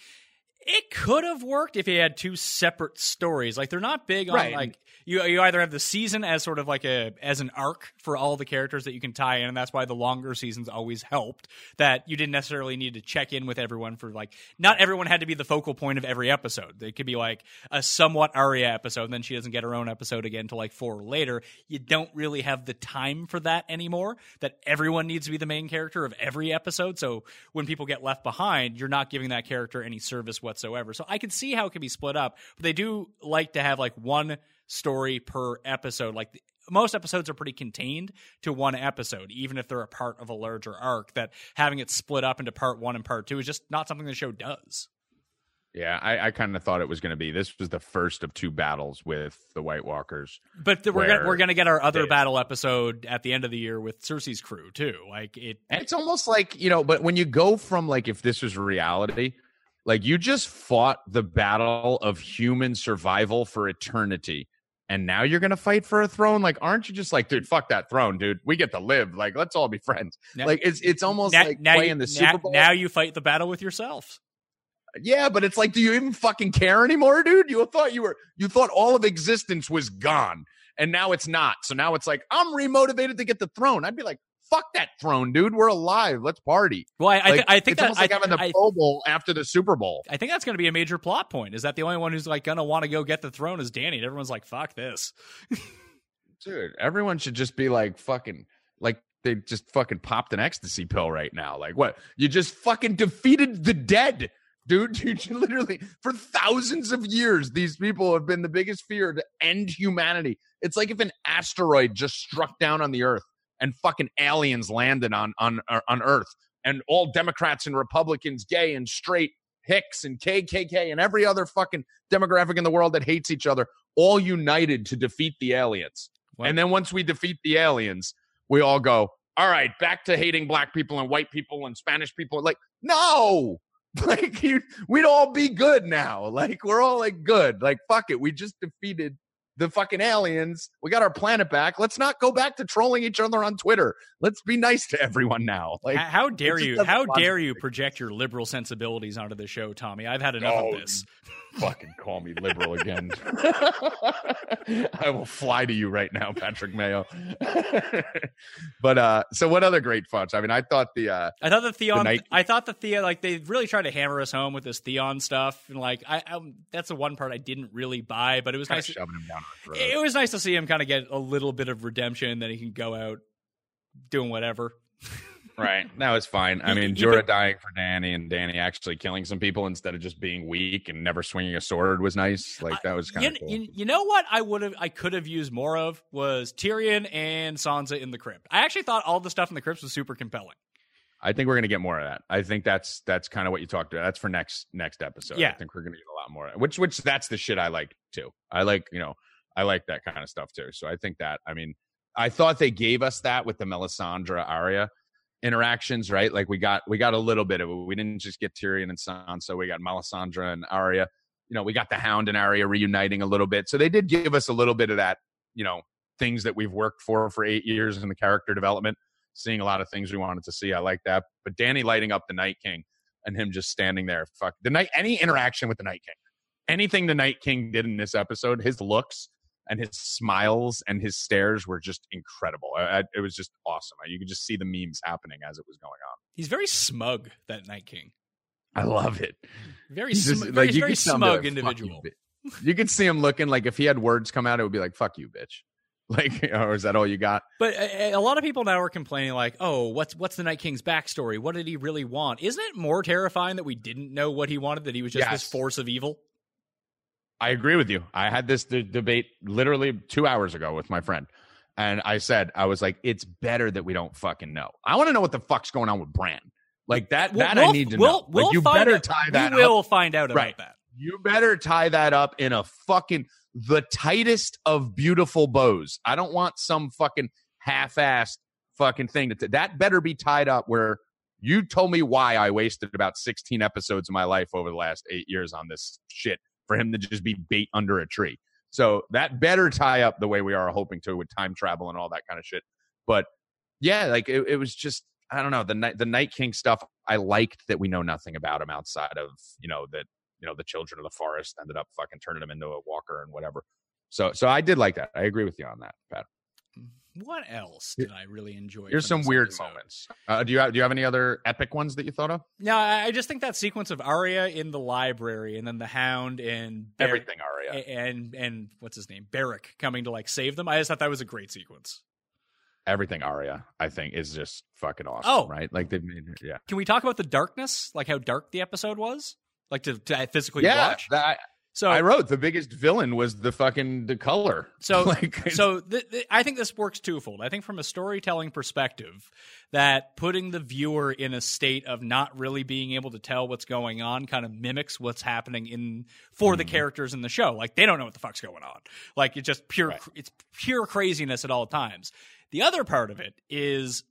It could have worked if he had two separate stories. Like they're not big on Right. like you you either have the season as sort of like a as an arc for all the characters that you can tie in, and that's why the longer seasons always helped. That you didn't necessarily need to check in with everyone for like not everyone had to be the focal point of every episode. It could be like a somewhat Arya episode, and then she doesn't get her own episode again until like four later. You don't really have the time for that anymore. That everyone needs to be the main character of every episode. So when people get left behind, you're not giving that character any service whatsoever. So I can see how it can be split up, but they do like to have like one story per episode. Like the, most episodes are pretty contained to one episode, even if they're a part of a larger arc. That having it split up into part one and part two is just not something the show does. Yeah, I, I kind of thought it was going to be. This was the first of two battles with the White Walkers. But th- we're gonna, we're gonna get our other they- battle episode at the end of the year with Cersei's crew too. Like it, it's almost like, you know, but when you go from like if this was reality, like you just fought the battle of human survival for eternity. And now you're gonna fight for a throne. Like, aren't you just like, dude, fuck that throne, dude. We get to live. Like, let's all be friends. Now- like, it's it's almost now, like now playing you, the Super Bowl. now you fight the battle with yourself. yeah, but it's like, do you even fucking care anymore, dude? You thought you were, you thought all of existence was gone, and now it's not. So now it's like, I'm remotivated to get the throne. I'd be like, fuck that throne, dude. We're alive. Let's party. Well, I, I, th- I think it's that almost like I, having the I- Pro Bowl after the Super Bowl. I think that's going to be a major plot point. Is that the only one who's like going to want to go get the throne is Dany? And everyone's like, "Fuck this." Dude, everyone should just be like fucking like they just fucking popped an ecstasy pill right now. Like what? You just fucking defeated the dead. Dude, you literally for thousands of years, these people have been the biggest fear to end humanity. It's like if an asteroid just struck down on the earth and fucking aliens landed on on uh, on Earth, and all Democrats and Republicans, gay and straight, Hicks and KKK, and every other fucking demographic in the world that hates each other, all united to defeat the aliens. Well- And then once we defeat the aliens, we all go, all right, back to hating black people and white people and Spanish people. Like, no, like you, we'd all be good now. Like we're all like good. Like fuck it, we just defeated the fucking aliens. We got our planet back. Let's not go back to trolling each other on Twitter. Let's be nice to everyone now. Like, how dare you? How dare you project your liberal sensibilities onto the show, Tommy? I've had enough Oh, of this. Fucking call me liberal again. I will fly to you right now, Patrick Mayo. but uh so what other great thoughts? I mean, I thought the uh I thought the Theon. night- I thought the Theon. Like they really tried to hammer us home with this Theon stuff, and like I, I'm, that's the one part I didn't really buy. But it was kind nice. shoving him down. It was nice to see him kind of get a little bit of redemption. That he can go out doing whatever. Right. That was fine. I mean, you Jorah dying for Dany and Dany actually killing some people instead of just being weak and never swinging a sword was nice. Like that was kind You, of cool. you, you know what I would have I could have used more of was Tyrion and Sansa in the crypt. I actually thought all the stuff in the crypts was super compelling. I think we're gonna get more of that. I think that's that's kind of what you talked about. That's for next next episode. Yeah. I think we're gonna get a lot more. Which which that's the shit I like too. I like you know I like that kind of stuff too. So I think that I mean I thought they gave us that with the Melisandre Arya interactions, right? Like we got we got a little bit of it. We didn't just get Tyrion and Sansa. We got Melisandre and Arya. You know, we got the Hound and Arya reuniting a little bit. So they did give us a little bit of that. You know, things that we've worked for for eight years in the character development. Seeing a lot of things we wanted to see. I like that. But Dany lighting up the Night King and him just standing there. Fuck the night. Any interaction with the Night King, anything the Night King did in this episode, his looks and his smiles and his stares were just incredible. I, I, it was just awesome. You could just see the memes happening as it was going on. He's very smug, that Night King. I love it. Very, He's sm- just, very, like you very him to, smug like, individual. You, you could see him looking like if he had words come out, it would be like "fuck you, bitch." Like, or is that all you got? But a, a lot of people now are complaining, like, "Oh, what's what's the Night King's backstory? What did he really want?" Isn't it more terrifying that we didn't know what he wanted? That he was just this force of evil? I agree with you. I had this d- debate literally two hours ago with my friend, And I said, I was like, it's better that we don't fucking know. I want to know what the fuck's going on with Bran. Like that, We'll- that we'll- I need to we'll- know. we'll like you better out- tie that We up. will find out about Right. that. You better tie that up in a fucking the tightest of beautiful bows. I don't want some fucking half-assed fucking thing that that better be tied up where you told me why I wasted about 16 episodes of my life over the last 8 years on this shit for him to just be bait under a tree. So that better tie up the way we are hoping to with time travel and all that kind of shit. But yeah, like it, it was just I don't know the night the Night King stuff. I liked that we know nothing about him outside of you know that you know the children of the forest ended up fucking turning him into a walker and whatever. So so I did like that. I agree with you on that, Pat. Mm. What else did I really enjoy? Here's some weird episode? moments. Uh, do you have, do you have any other epic ones that you thought of? No, I I just think that sequence of Arya in the library and then the Hound and Bar- Everything, Arya. and and what's his name Beric coming to like save them. I just thought that was a great sequence. Everything Arya, I think, is just fucking awesome. Oh. right? Like they've made yeah. Can we talk about the darkness, like how dark the episode was, like to, to physically Yeah, watch? that- So I wrote the biggest villain was the fucking the color. So, like, so th- th- I think this works twofold. I think from a storytelling perspective, that putting the viewer in a state of not really being able to tell what's going on kind of mimics what's happening in for the mm. characters in the show. Like they don't know what the fuck's going on. Like it's just pure, Right. it's pure craziness at all times. The other part of it is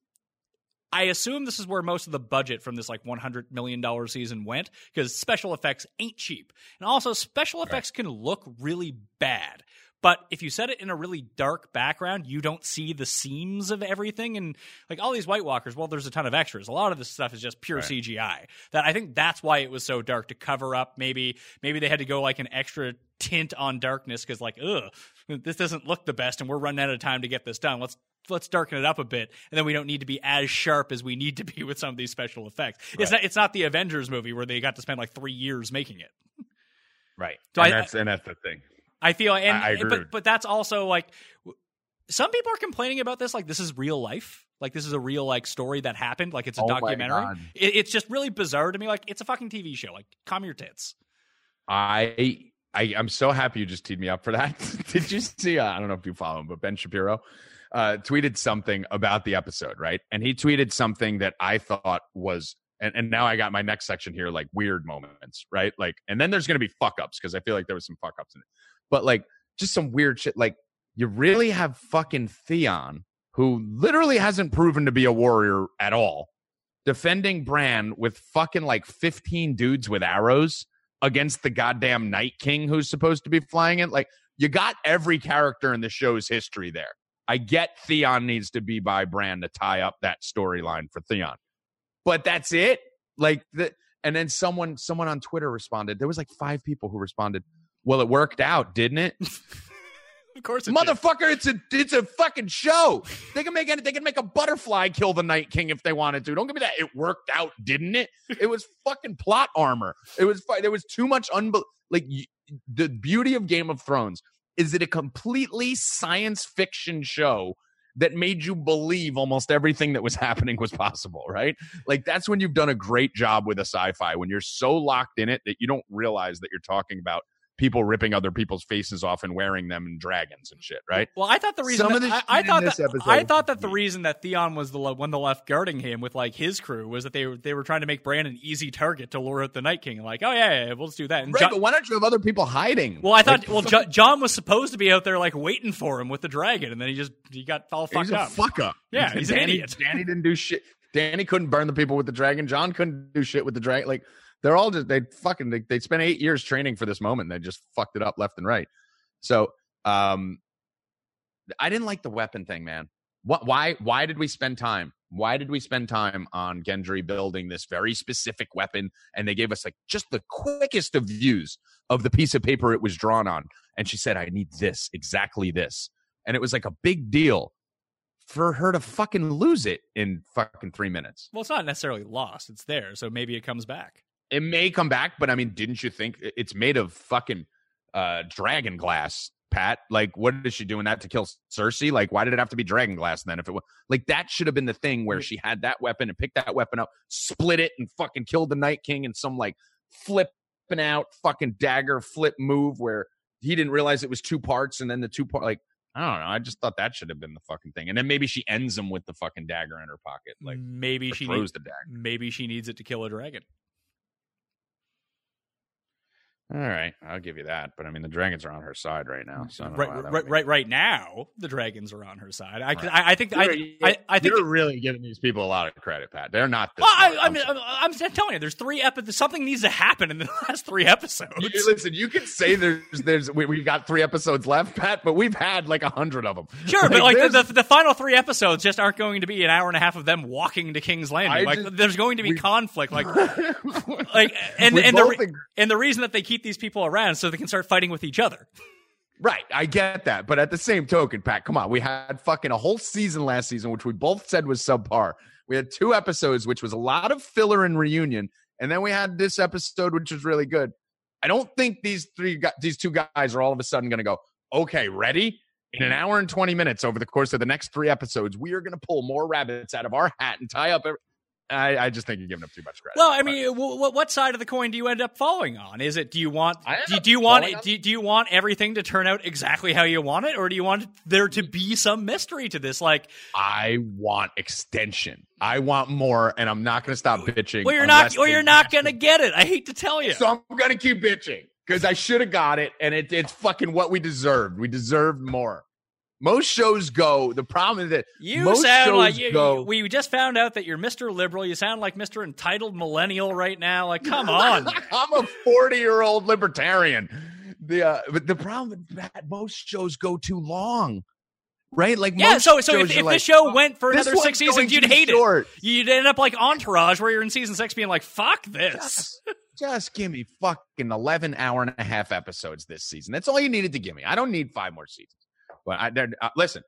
I assume this is where most of the budget from this like $100 million season went because special effects ain't cheap. And also, special effects can look really bad. But if you set it in a really dark background, you don't see the seams of everything. And like all these White Walkers, well, there's a ton of extras. A lot of this stuff is just pure Right. CGI. That I think that's why it was so dark to cover up. Maybe maybe they had to go like an extra tint on darkness because like, ugh, this doesn't look the best, and we're running out of time to get this done. Let's let's darken it up a bit, and then we don't need to be as sharp as we need to be with some of these special effects. It's not it's not the Avengers movie where they got to spend like three years making it. right. So and I- that's and that's the thing. I feel, and I agree but but that's also like some people are complaining about this. Like this is real life. Like this is a real like story that happened. Like it's a Oh documentary. It, it's just really bizarre to me. Like it's a fucking TV show. Like calm your tits. I I I'm so happy you just teed me up for that. Did you see? Uh, I don't know if you follow him, but Ben Shapiro uh, tweeted something about the episode, right? And he tweeted something that I thought was, and, and now I got my next section here, like weird moments, right? Like, and then there's gonna be fuck ups because I feel like there was some fuck ups in it, but like just some weird shit. Like, you really have fucking Theon, who literally hasn't proven to be a warrior at all, defending Bran with fucking like 15 dudes with arrows against the goddamn Night King who's supposed to be flying it. Like you got every character in the show's history there. I get Theon needs to be by Bran to tie up that storyline for Theon. But that's it. Like the and then someone someone on Twitter responded. There was like five people who responded, "Well, it worked out, didn't it?" Of course, it did. Motherfucker, it's a it's a fucking show. They can make it. They can make a butterfly kill the Night King if they wanted to. Don't give me that. It worked out, didn't it? It was fucking plot armor. It was there was too much unbel like the beauty of Game of Thrones is it a completely science fiction show that made you believe almost everything that was happening was possible, right? Like that's when you've done a great job with a sci-fi when you're so locked in it that you don't realize that you're talking about people ripping other people's faces off and wearing them and dragons and shit, right? Well, I thought the reason that, the I, I thought that episode I thought that the reason that Theon was the le- one the left guarding him with like his crew was that they were they were trying to make Bran an easy target to lure out the Night King. Like, oh yeah, yeah, yeah we'll just do that. And Right, Jon- but why don't you have other people hiding? well, I thought Like, well Jo- Jon was supposed to be out there like waiting for him with the dragon, and then he just he got all fucked he's a up. fuck up. Yeah, he's an Dany, idiot. Dany didn't do shit. Dany couldn't burn the people with the dragon. Jon couldn't do shit with the dragon. Like they're all just they fucking they, they spent eight years training for this moment. And they just fucked it up left and right. So um, I didn't like the weapon thing, man. What? Why? Why did we spend time? Why did we spend time on Gendry building this very specific weapon? And they gave us like just the quickest of views of the piece of paper it was drawn on. And she said, "I need this, exactly this." And it was like a big deal for her to fucking lose it in fucking three minutes. well, it's not necessarily lost; it's there, so maybe it comes back. It may come back, but I mean, didn't you think it's made of fucking uh dragon glass, Pat? Like, what is she doing that to kill Cersei? Like, why did it have to be dragon glass then? If it was like that, should have been the thing where she had that weapon and picked that weapon up, split it, and fucking killed the Night King in some like flipping out fucking dagger flip move where he didn't realize it was two parts, and then the two part like I don't know. I just thought that should have been the fucking thing. And then maybe she ends him with the fucking dagger in her pocket, like maybe she throws needs, the dagger. maybe she needs it to kill a dragon. All right, I'll give you that. But I mean, the dragons are on her side right now. So I don't Right, that right, would right, right now, the dragons are on her side. I, Right. I, I think, I, You're- I, I think. you're really giving these people a lot of credit, Pat. They're not. This Well, I, smart. I'm, I'm I'm, I'm telling you, there's three episodes. Something needs to happen in the last three episodes. You- listen, you can say there's there's we, we've got three episodes left, Pat, but we've had like a hundred of them. Sure, but like the, the, the final three episodes just aren't going to be an hour and a half of them walking to King's Landing. I like just- there's going to be we- conflict. Like like and and the both and the reason that they keep these people around so they can start fighting with each other. right, I get that, but at the same token, Pat, come on, we had fucking a whole season last season, which we both said was subpar. We had two episodes, which was a lot of filler and reunion, and then we had this episode, which was really good. I don't think these three, these two guys are all of a sudden going to go, okay, ready. In an mm-hmm. hour and 20 minutes over the course of the next three episodes, we are going to pull more rabbits out of our hat and tie up. Every- I, I just think you're giving up too much credit. Well, I mean, w- w- what side of the coin do you end up falling on? Is it do you want do, do you want falling do, do you want everything to turn out exactly how you want it, or do you want there to be some mystery to this? Like, I want extension. I want more, and I'm not going to stop bitching. well, you're not, unless or you're not going to get it. I hate to tell you. So I'm going to keep bitching because I should have got it, and it, it's fucking what we deserved. We deserved more. Most shows go. The problem is that You most sound shows like you, go. we just found out that you're Mr. Liberal. You sound like Mr. Entitled Millennial right now. Like, come on. I'm a 40 year old libertarian. The uh, but the problem with that most shows go too long, right? Like yeah. most So, so if, if the show "Oh, went for another six seasons, you'd hate short." it. You'd end up like Entourage, where you're in season six, being like, "Fuck this." Just give me fucking 11 hour and a half episodes this season. That's all you needed to give me. I don't need five more seasons. But I uh, listen,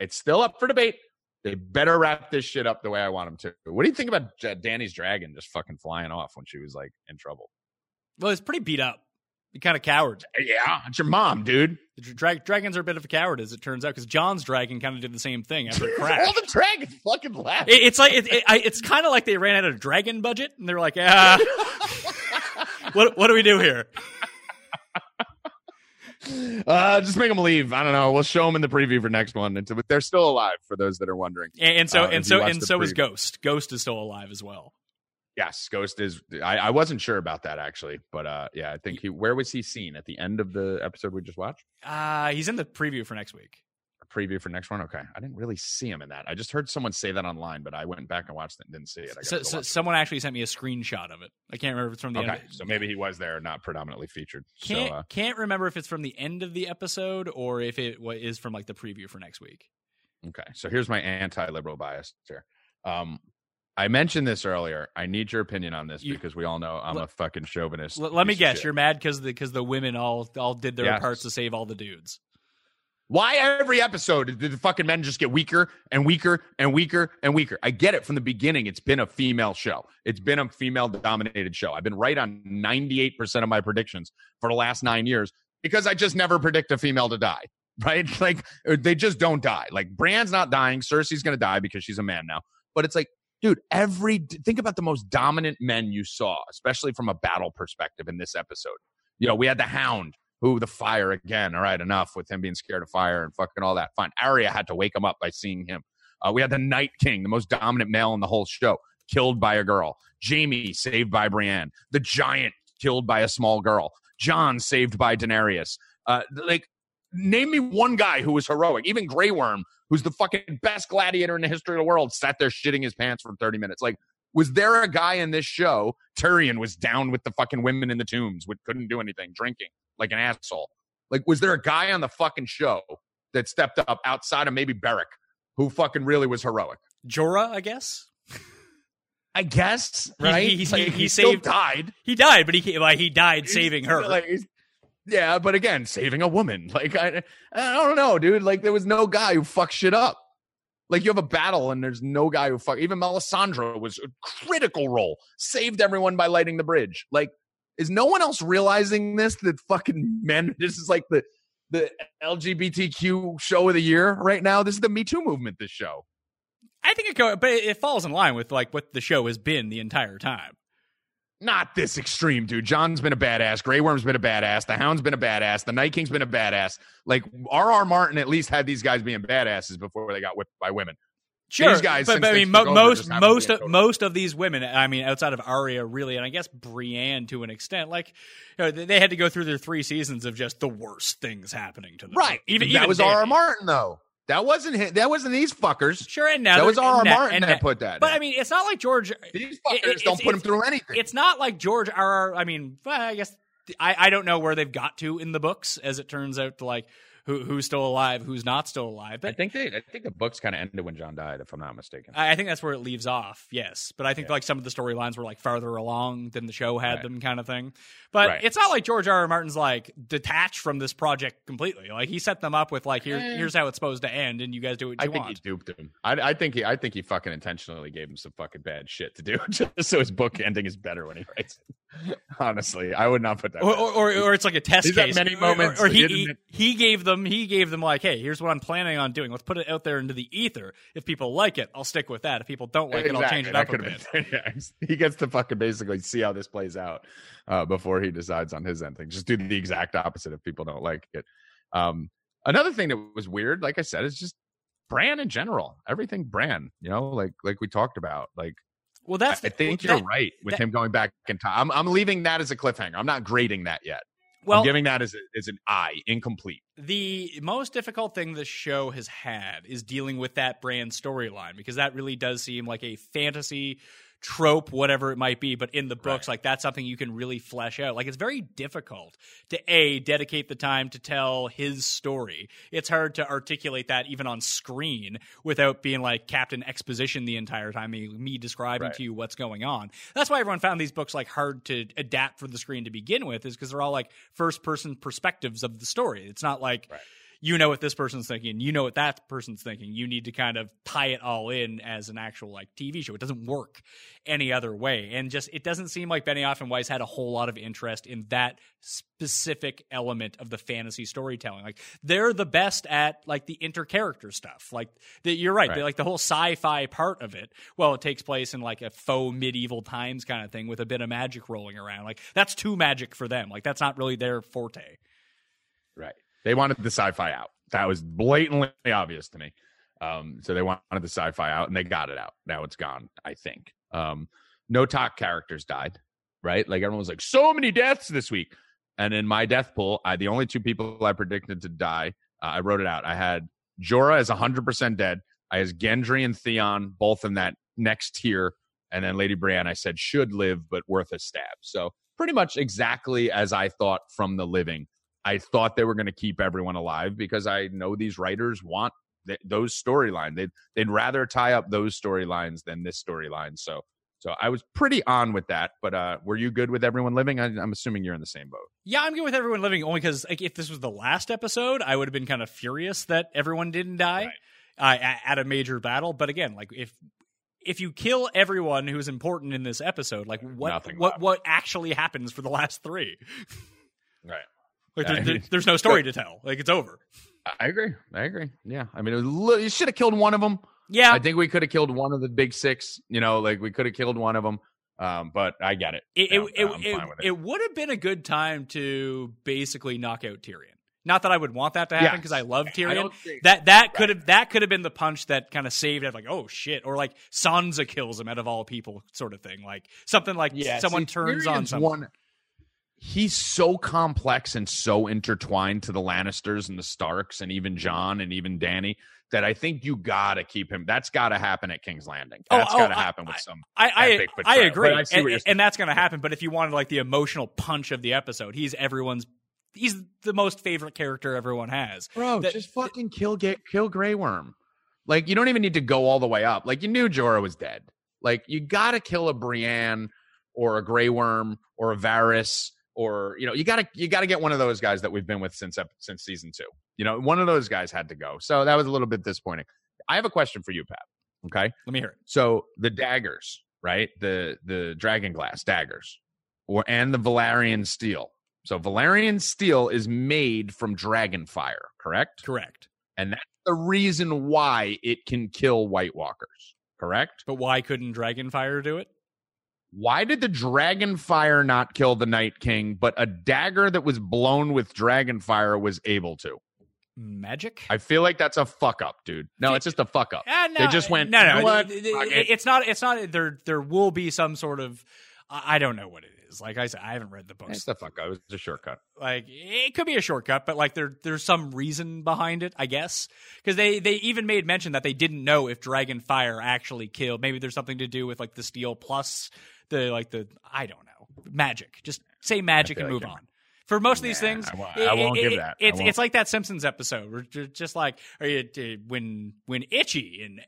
it's still up for debate. They better wrap this shit up the way I want them to. What do you think about uh, Dany's dragon just fucking flying off when she was like in trouble? Well, it's pretty beat up. You kind of coward. Yeah, it's your mom, dude. The dra- dragons are a bit of a coward, as it turns out, because Jon's dragon kind of did the same thing after it All the dragons fucking left. It- it's like it, it, I, it's kind of like they ran out of dragon budget, and they're like, "Ah, what what do we do here?" Uh, just make them leave. I don't know. We'll show them in the preview for next one. It's- But they're still alive for those that are wondering. And, and so Uh, and so and so is. Ghost. Ghost is still alive as well. Yes, Ghost is. I, I wasn't sure about that actually, but uh, yeah, I think he. Where was he seen at the end of the episode we just watched? Uh he's in the preview for next week. Preview for next one. Okay, I didn't really see him in that. I just heard someone say that online, but I went back and watched it and didn't see it. I So, so watch it. someone actually sent me a screenshot of it. I can't remember if it's from the okay, end. so maybe he was there, not predominantly featured. Can't so uh, can't remember if it's from the end of the episode or if it wa- from like the preview for next week. okay, so here's my anti-liberal bias here. Um, I mentioned this earlier. I need your opinion on this You- because we all know I'm Let- a fucking chauvinist. Let me guess, you're mad because the because the women all all did their Yes. parts to save all the dudes. Why every episode did the fucking men just get weaker and weaker and weaker and weaker? I get it from the beginning. It's been a female show. It's been a female dominated show. I've been right on 98% of my predictions for the last nine years because I just never predict a female to die, right? Like uh, they just don't die. Like Bran's not dying. Cersei's going to die because she's a man now. But it's like, dude, every think about the most dominant men you saw, especially from a battle perspective in this episode. You know, we had the Hound, who the fire again. All right, enough with him being scared of fire and fucking all that. Fine. Arya had to wake him up by seeing him. Uh, we had the Night King, the most dominant male in the whole show, killed by a girl. Jaime saved by Brienne. The Giant killed by a small girl. Jon saved by Daenerys. Uh, like, name me one guy who was heroic. Even Grey Worm, who's the fucking best gladiator in the history of the world, sat there shitting his pants for 30 minutes. Like, was there a guy in this show? Tyrion was down with the fucking women in the tombs, which couldn't do anything, drinking like an asshole. Like, was there a guy on the fucking show that stepped up outside of maybe Beric who fucking really was heroic? Jorah, I guess I guess, right? he- he- Like, he still saved- died. he died, but he like he died He's saving her. like, yeah, but again, saving a woman. Like, I, I don't know, dude. Like, there was no guy who fucked shit up. Like, you have a battle and there's no guy who fuck. Even Melisandre was a critical role, saved everyone by lighting the bridge. Like, is no one else realizing this? That fucking men. This is like the the LGBTQ show of the year right now. This is the Me Too movement. This show. I think it but it falls in line with like what the show has been the entire time. Not this extreme, dude. Jon's been a badass. Grey Worm's been a badass. The Hound's been a badass. The Night King's been a badass. Like R.R. Martin at least had these guys being badasses before they got whipped by women. Sure, These guys, but, but I mean, mo- most just happen to most of, most of these women, I mean, outside of Arya, really, and I guess Brienne to an extent, like you know, they, had to go through their three seasons of just the worst things happening to them. Right. Even that even was R.R. Dany. Martin though. That wasn't him. That wasn't these fuckers. Sure, and now That was R.R. Martin and that put that. But in. I mean, it's not like George. these it- fuckers it's- don't put him through anything. It's not like George R. R. I mean, I guess I, I don't know where they've got to in the books, as it turns out. To like who who's still alive, who's not still alive. But I think they. I think the books kind of ended when Jon died, if I'm not mistaken. I, I think that's where it leaves off. Yes, but I think Yeah. like some of the storylines were like farther along than the show had Right. them, kind of thing. But Right. it's not like George R. R. Martin's like detached from this project completely. Like he set them up with like here, Eh. here's how it's supposed to end, and you guys do what you I you think want. he duped him. I, I think he. I think he fucking intentionally gave him some fucking bad shit to do, just so his book ending is better when he writes it. Honestly, I would not put that. or, or, or, or it's like a test He's case. many moments or, he, he he he gave them he gave them like, hey, here's what I'm planning on doing. Let's put it out there into the ether. If people like it, I'll stick with that. If people don't like it, I'll change it That up a bit. been- yeah, he gets to fucking basically see how this plays out uh, before he decides on his ending. Just do the exact opposite if people don't like it. Um, another thing that was weird, like I said, is just Bran in general. Everything Bran, you know, like like we talked about. Like Well, that's I think well, you're that- right with that- him going back in time. I'm I'm leaving that as a cliffhanger. I'm not grading that yet. Well, I'm giving that as a, as an I, incomplete. the most difficult thing the show has had is dealing with that Bran storyline because that really does seem like a fantasy trope whatever it might be but in the books Right. like that's something you can really flesh out like it's very difficult to a dedicate the time to tell his story it's hard to articulate that even on screen without being like captain exposition the entire time me, describing Right. to you what's going on that's why everyone found these books like hard to adapt for the screen to begin with is because they're all like first person perspectives of the story it's not like Right. You know what this person's thinking, you know what that person's thinking. You need to kind of tie it all in as an actual like TV show. It doesn't work any other way. And just it doesn't seem like Benioff and Weiss had a whole lot of interest in that specific element of the fantasy storytelling. Like they're the best at like the intercharacter stuff. Like the, you're right, Right. like the whole sci-fi part of it. Well, it takes place in like a faux medieval times kind of thing with a bit of magic rolling around. Like that's too magic for them. Like that's not really their forte. Right. They wanted the sci-fi out. That was blatantly obvious to me. Um, so they wanted the sci-fi out, and they got it out. Now it's gone. I think. Um, no talk characters died. Right. Like everyone was like, so many deaths this week. And in my death pool, I the only two people I predicted to die. Uh, I wrote it out. I had Jorah as 100% dead. I has Gendry and Theon both in that next tier, and then Lady Brienne I said should live but worth a stab. So pretty much exactly as I thought from the living. I thought they were going to keep everyone alive because I know these writers want th- those storyline. They'd they'd rather tie up those storylines than this storyline. So so I was pretty on with that. But uh, were you good with everyone living? I, I'm assuming you're in the same boat. Yeah, I'm good with everyone living only because like, if this was the last episode, I would have been kind of furious that everyone didn't die uh, at a major battle. But again, like if if you kill everyone who's important in this episode, like what Nothing what left. what actually happens for the last three? Right. Like there- there- there's no story to tell. Like it's over. I agree. I agree. Yeah. I mean, it was you should have killed one of them. Yeah, I think we could have killed one of the big six. You know, like we could have killed one of them. Um, but I get it. it it, it, it, it would have been a good time to basically knock out Tyrion. Not that I would want that to happen Yes. because I love Tyrion. think- that that could have that could have been the punch that kind of saved it. Like oh shit, or like Sansa kills him out of all people, sort of thing. Like something like yeah, someone see, turns on someone. One, he's so complex and so intertwined to the Lannisters and the Starks and even Jon and even Dany that I think you gotta keep him. That's gotta happen at King's Landing. Oh, That's oh, gotta I- happen with some. I I, I agree, I and, and that's going to happen. But if you wanted like the emotional punch of the episode, he's everyone's. He's the most favorite character everyone has. Bro, that- just fucking kill Ga- kill Grey Worm. Like you don't even need to go all the way up. Like you knew Jorah was dead. Like you gotta kill a Brienne or a Grey Worm or a Varys or you know you gotta you gotta get one of those guys that we've been with since since season two. You know one of those guys had to go. So that was a little bit disappointing. I have a question for you, Pat. Okay, Let me hear it. so the daggers, right? The the dragon glass daggers, or and the Valyrian steel. So Valyrian steel is made from dragon fire, correct? Correct. And that's the reason why it can kill White Walkers, correct? But why couldn't dragon fire do it? Why did the dragon fire not kill the Night King, but a dagger that was blown with dragon fire was able to? Magic. I feel like that's a fuck up, dude. No, it's just a fuck up. Uh, no, they just went. No, no, "You know what? it- it- Fuck it- it." it's not. It's not. There, there will be some sort of. I don't know what it is. Like I said, I haven't read the books. It's a fuck up. it's a shortcut. like it could be a shortcut, but like there, there's some reason behind it, I guess. Because they, they even made mention that they didn't know if Dragon Fire actually killed. Maybe there's something to do with like the steel plus the like the I don't know magic. Just say magic and move on. For most of these Nah, things, I won't- it- I won't it- give that. It's it's like that Simpsons episode where just like are you uh, when when Itchy and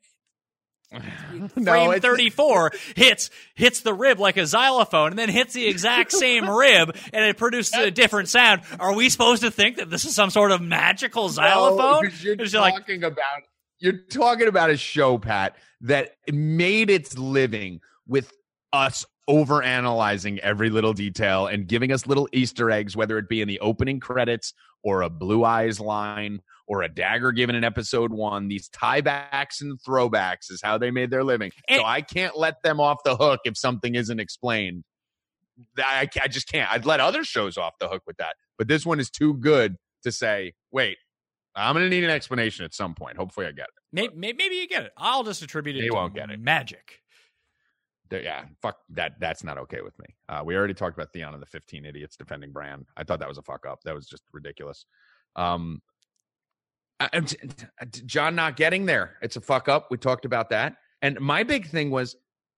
frame it's- 34 hits hits the rib like a xylophone and then hits the exact same rib and it produces a different sound are we supposed to think that this is some sort of magical xylophone No, you're just like talking about you're talking about a show, Pat, that made its living with us over analyzing every little detail and giving us little Easter eggs, whether it be in the opening credits or a blue eyes line or a dagger given in episode one. These tiebacks and throwbacks is how they made their living. And- so I can't let them off the hook if something isn't explained. I, I just can't. I'd let other shows off the hook with that, but this one is too good to say. Wait, I'm going to need an explanation at some point. Hopefully, I get it. maybe, maybe you get it i'll just attribute it They won't get it. magic Yeah, fuck that. That's not okay with me. Uh, we already talked about Theon and the 15 idiots defending Bran. I thought that was a fuck up. That was just ridiculous. Um, I- I'm- Jon not getting there. It's a fuck up. We talked about that. And my big thing was,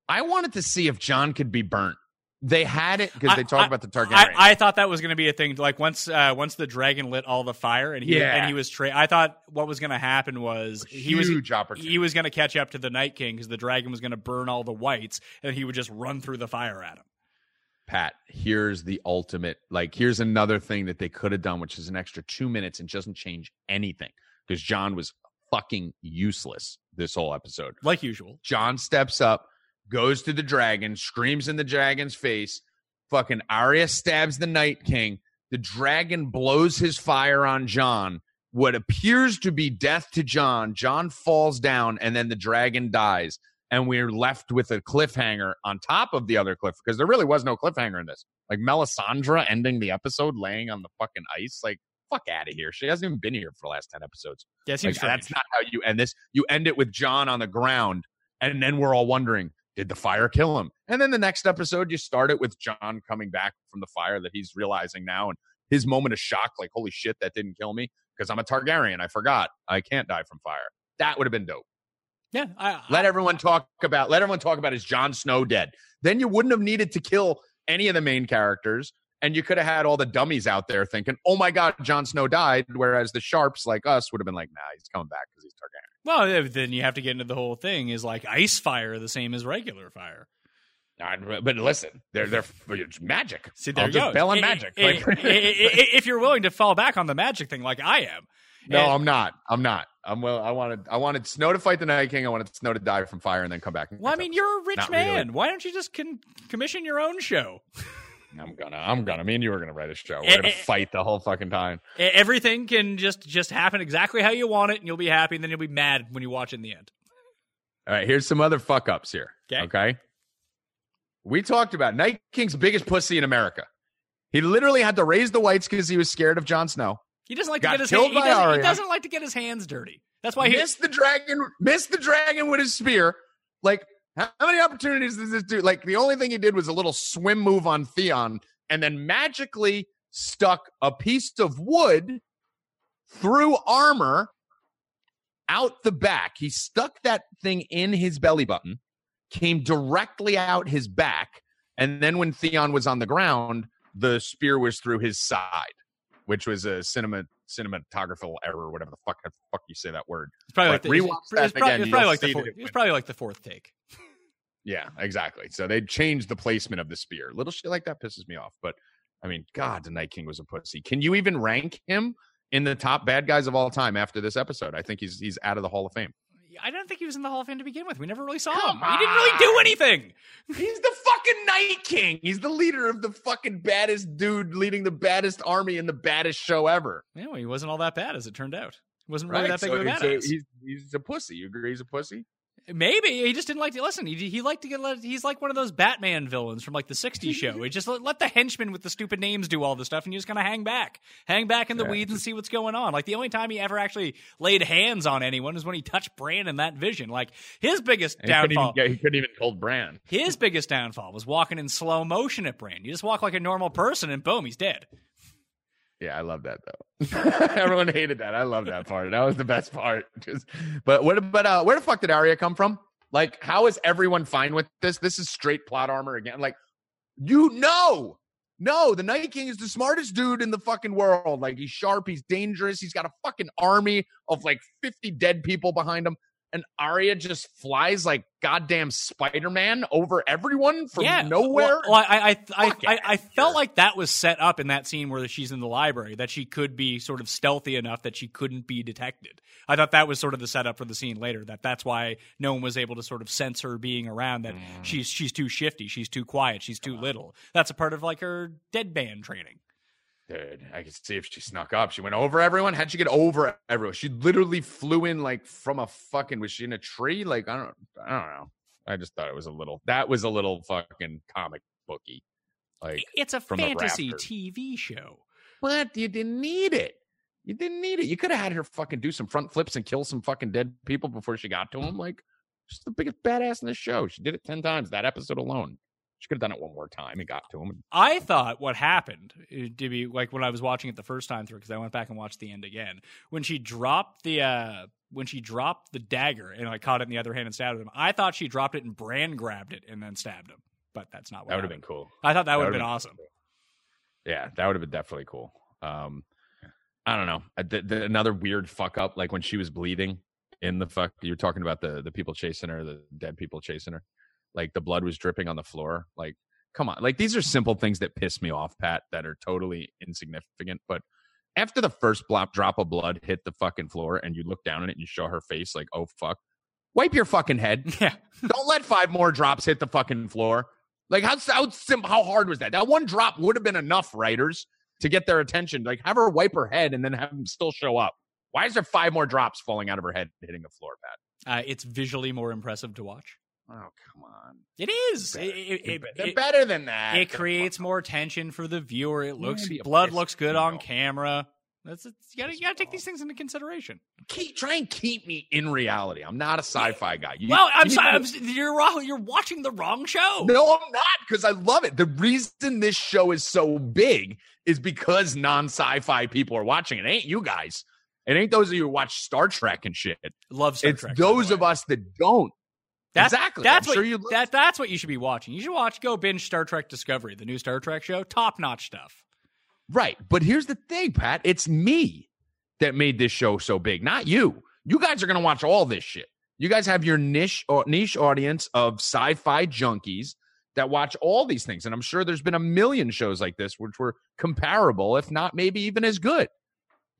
I wanted to see if Jon could be burnt. They had it because they talked I- about the Targaryen. I, I thought that was going to be a thing. Like once, uh, once the dragon lit all the fire, and he Yeah. and he was tra- I thought what was going to happen was he was he was going to catch up to the Night King because the dragon was going to burn all the whites, and he would just run through the fire at him. Pat, here's the ultimate. Like, here's another thing that they could have done, which is an extra two minutes and doesn't change anything because Jon was fucking useless this whole episode. Like usual. Jon steps up, goes to the dragon, screams in the dragon's face. Fucking Arya stabs the Night King. The dragon blows his fire on Jon. What appears to be death to Jon, Jon falls down, and then the dragon dies. And we're left with a cliffhanger on top of the other cliff because there really was no cliffhanger in this. Like Melisandre ending the episode laying on the fucking ice. Like, fuck out of here. She hasn't even been here for the last 10 episodes. Yeah, Like, that's not how you end this. You end it with Jon on the ground, and then we're all wondering, did the fire kill him? And then the next episode, you start it with Jon coming back from the fire that he's realizing now, and his moment of shock, like, holy shit, that didn't kill me because I'm a Targaryen. I forgot I can't die from fire. That would have been dope. yeah. I, Let everyone talk about. Let everyone talk about is Jon Snow dead? Then you wouldn't have needed to kill any of the main characters, and you could have had all the dummies out there thinking, "Oh my God, Jon Snow died," whereas the sharps like us would have been like, "Nah, he's coming back because he's Targaryen." Well, then you have to get into the whole thing. Is like ice fire the same as regular fire? But listen, they're they're it's magic. See, there I'll just go. bail on I- magic. I- Like- I- I- I- if you're willing to fall back on the magic thing, like I am, no, And- I'm not. I'm not. I'm well. I wanted I wanted Snow to fight the Night King. I wanted Snow to die from fire and then come back. Well, I mean, you're a rich Not man. really. Why don't you just con- commission your own show? I'm gonna. I'm gonna. Me and you are gonna write a show. Eh, We're gonna eh, fight the whole fucking time. E- Everything can just just happen exactly how you want it, and you'll be happy, and then you'll be mad when you watch it in the end. All right, here's some other fuck ups here. Okay. Okay. We talked about Night King's biggest pussy in America. He literally had to raise the whites because he was scared of Jon Snow. He doesn't like Got to get his killed hand, he, doesn't, he doesn't like to get his hands dirty. That's why he missed the dragon, missed the dragon with his spear. Like, how many opportunities does this do? Like, the only thing he did was a little swim move on Theon and then magically stuck a piece of wood through armor out the back. He stuck that thing in his belly button, came directly out his back. And then when Theon was on the ground, the spear was through his side, which was a cinema cinematographical error, whatever the fuck the fuck you say that word. it's probably like the, rewatch it's, that it's probably, again, it's probably like the fourth, it it's probably like the fourth take. Yeah, exactly. So they changed the placement of the spear. Little shit like that pisses me off. But I mean, God, the Night King was a pussy. Can you even rank him in the top bad guys of all time after this episode? I think he's he's out of the Hall of Fame. I don't think he was in the Hall of Fame to begin with. We never really saw Come him. He didn't really do anything. He's the fucking Night King. He's the leader of the fucking baddest dude leading the baddest army in the baddest show ever. Anyway, he wasn't all that bad as it turned out. He wasn't really Right? that big So, of a so badass. he's he's a pussy. You agree he's a pussy? Maybe he just didn't like to listen. He, he liked to get. Let, he's like one of those Batman villains from like the '60s show. He just let, let the henchmen with the stupid names do all the stuff, and you just kind of hang back, hang back in the Yeah, weeds and see what's going on. Like the only time he ever actually laid hands on anyone is when he touched Bran in that vision. Like his biggest And he couldn't downfall. even, get- he couldn't even hold Bran. His biggest downfall was walking in slow motion at Bran. You just walk like a normal person, and boom, he's dead. Yeah, I love that though. Everyone hated that. I love that part. That was the best part. Just, but what? But uh, where the fuck did Arya come from? Like, how is everyone fine with this? This is straight plot armor again. Like, you know, no, the Night King is the smartest dude in the fucking world. Like, he's sharp, he's dangerous, he's got a fucking army of like fifty dead people behind him, and Arya just flies like goddamn Spider Man over everyone from yeah, nowhere. Well, well, I, I, I, I, I felt like that was set up in that scene where she's in the library that she could be sort of stealthy enough that she couldn't be detected. I thought that was sort of the setup for the scene later. That that's why no one was able to sort of sense her being around. That Mm. she's she's too shifty, she's too quiet, she's too little. That's a part of like her deadband training. Dude, I could see if she snuck up. She went over everyone. How'd she get over everyone? She literally flew in like from a fucking. Was she in a tree? Like I don't. I don't know. I just thought it was a little. That was a little fucking comic booky. Like, It's a fantasy. TV show. but you didn't need it. You didn't need it. You could have had her fucking do some front flips and kill some fucking dead people before she got to him. Like, she's the biggest badass in the show. She did it ten times that episode alone. She could have done it one more time and got to him. I thought what happened to be like when I was watching it the first time through because I went back and watched the end again when she dropped the uh when she dropped the dagger and I caught it in the other hand and stabbed him. I thought she dropped it and Bran grabbed it and then stabbed him, but that's not what That would have been cool. I thought that would have would've been awesome. cool. Yeah, that would have been definitely cool. Um, I don't know. Uh, The, the, another weird fuck up, like when she was bleeding in the fuck. You're talking about the the people chasing her, the dead people chasing her. Like the blood was dripping on the floor. Like, come on. Like these are simple things that piss me off, Pat. That are totally insignificant. But after the first blop drop of blood hit the fucking floor, and you look down at it and you show her face, like, oh fuck. Wipe your fucking head. Yeah, Don't let five more drops hit the fucking floor. Like how how sim- how hard was that? That one drop would have been enough, writers, to get their attention. Like have her wipe her head and then have them still show up. Why is there five more drops falling out of her head hitting the floor, Pat? uh, it's visually more impressive to watch. Oh come on, It is. It, it, it, they're it- better than that. it creates more tension for the viewer. It looks blood looks good on camera. That's it's, you gotta you gotta take these things into consideration. Keep, try and keep me in reality. I'm not a sci-fi guy. You, well, I'm sorry. You're, wrong. You're watching the wrong show. No, I'm not because I love it. The reason this show is so big is because non sci-fi people are watching it. Ain't you guys? It ain't those of you who watch Star Trek and shit. Love Star it's Trek. those of us that don't. That's, exactly. That's I'm what sure you. That, that's what you should be watching. You should watch go binge Star Trek Discovery, the new Star Trek show. Top notch stuff. right, but here's the thing, Pat. It's me that made this show so big, not you. You guys are gonna watch all this shit. You guys have your niche or niche audience of sci-fi junkies that watch all these things, and I'm sure there's been a million shows like this which were comparable, if not maybe even as good.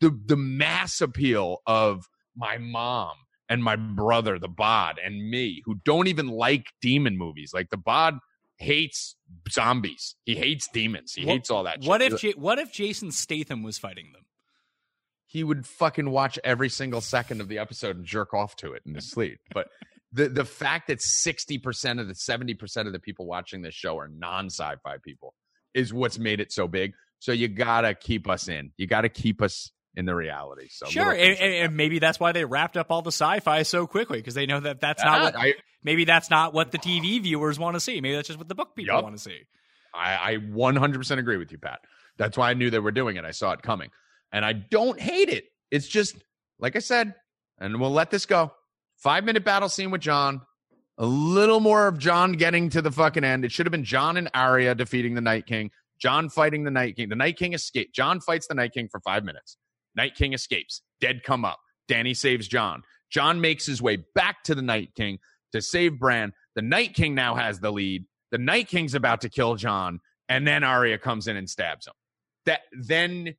The the mass appeal of my mom and my brother, the Bod, and me, who don't even like demon movies. Like the Bod hates zombies. He hates demons. He What- hates all that. What shit. if J- what if Jason Statham was fighting them? he would fucking watch every single second of the episode and jerk off to it in his sleep. But the the fact that sixty percent of the seventy percent of the people watching this show are non sci-fi people is what's made it so big. So you gotta keep us in. You gotta keep us in the reality. So sure, and, like and- maybe that's why they wrapped up all the sci-fi so quickly because they know that that's not what I, maybe that's not what the TV viewers want to see. Maybe that's just what the book people Yup. want to see. I, I 100% agree with you, Pat. That's why I knew they were doing it. I saw it coming. And I don't hate it. It's just, like I said, and we'll let this go. Five minute battle scene with Jon. A little more of Jon getting to the fucking end. It should have been Jon and Arya defeating the Night King. Jon fighting the Night King. The Night King escaped. Jon fights the Night King for five minutes. Night King escapes. Dead come up. Dany saves Jon. Jon makes his way back to the Night King to save Bran. The Night King now has the lead. The Night King's about to kill Jon, and then Arya comes in and stabs him. That then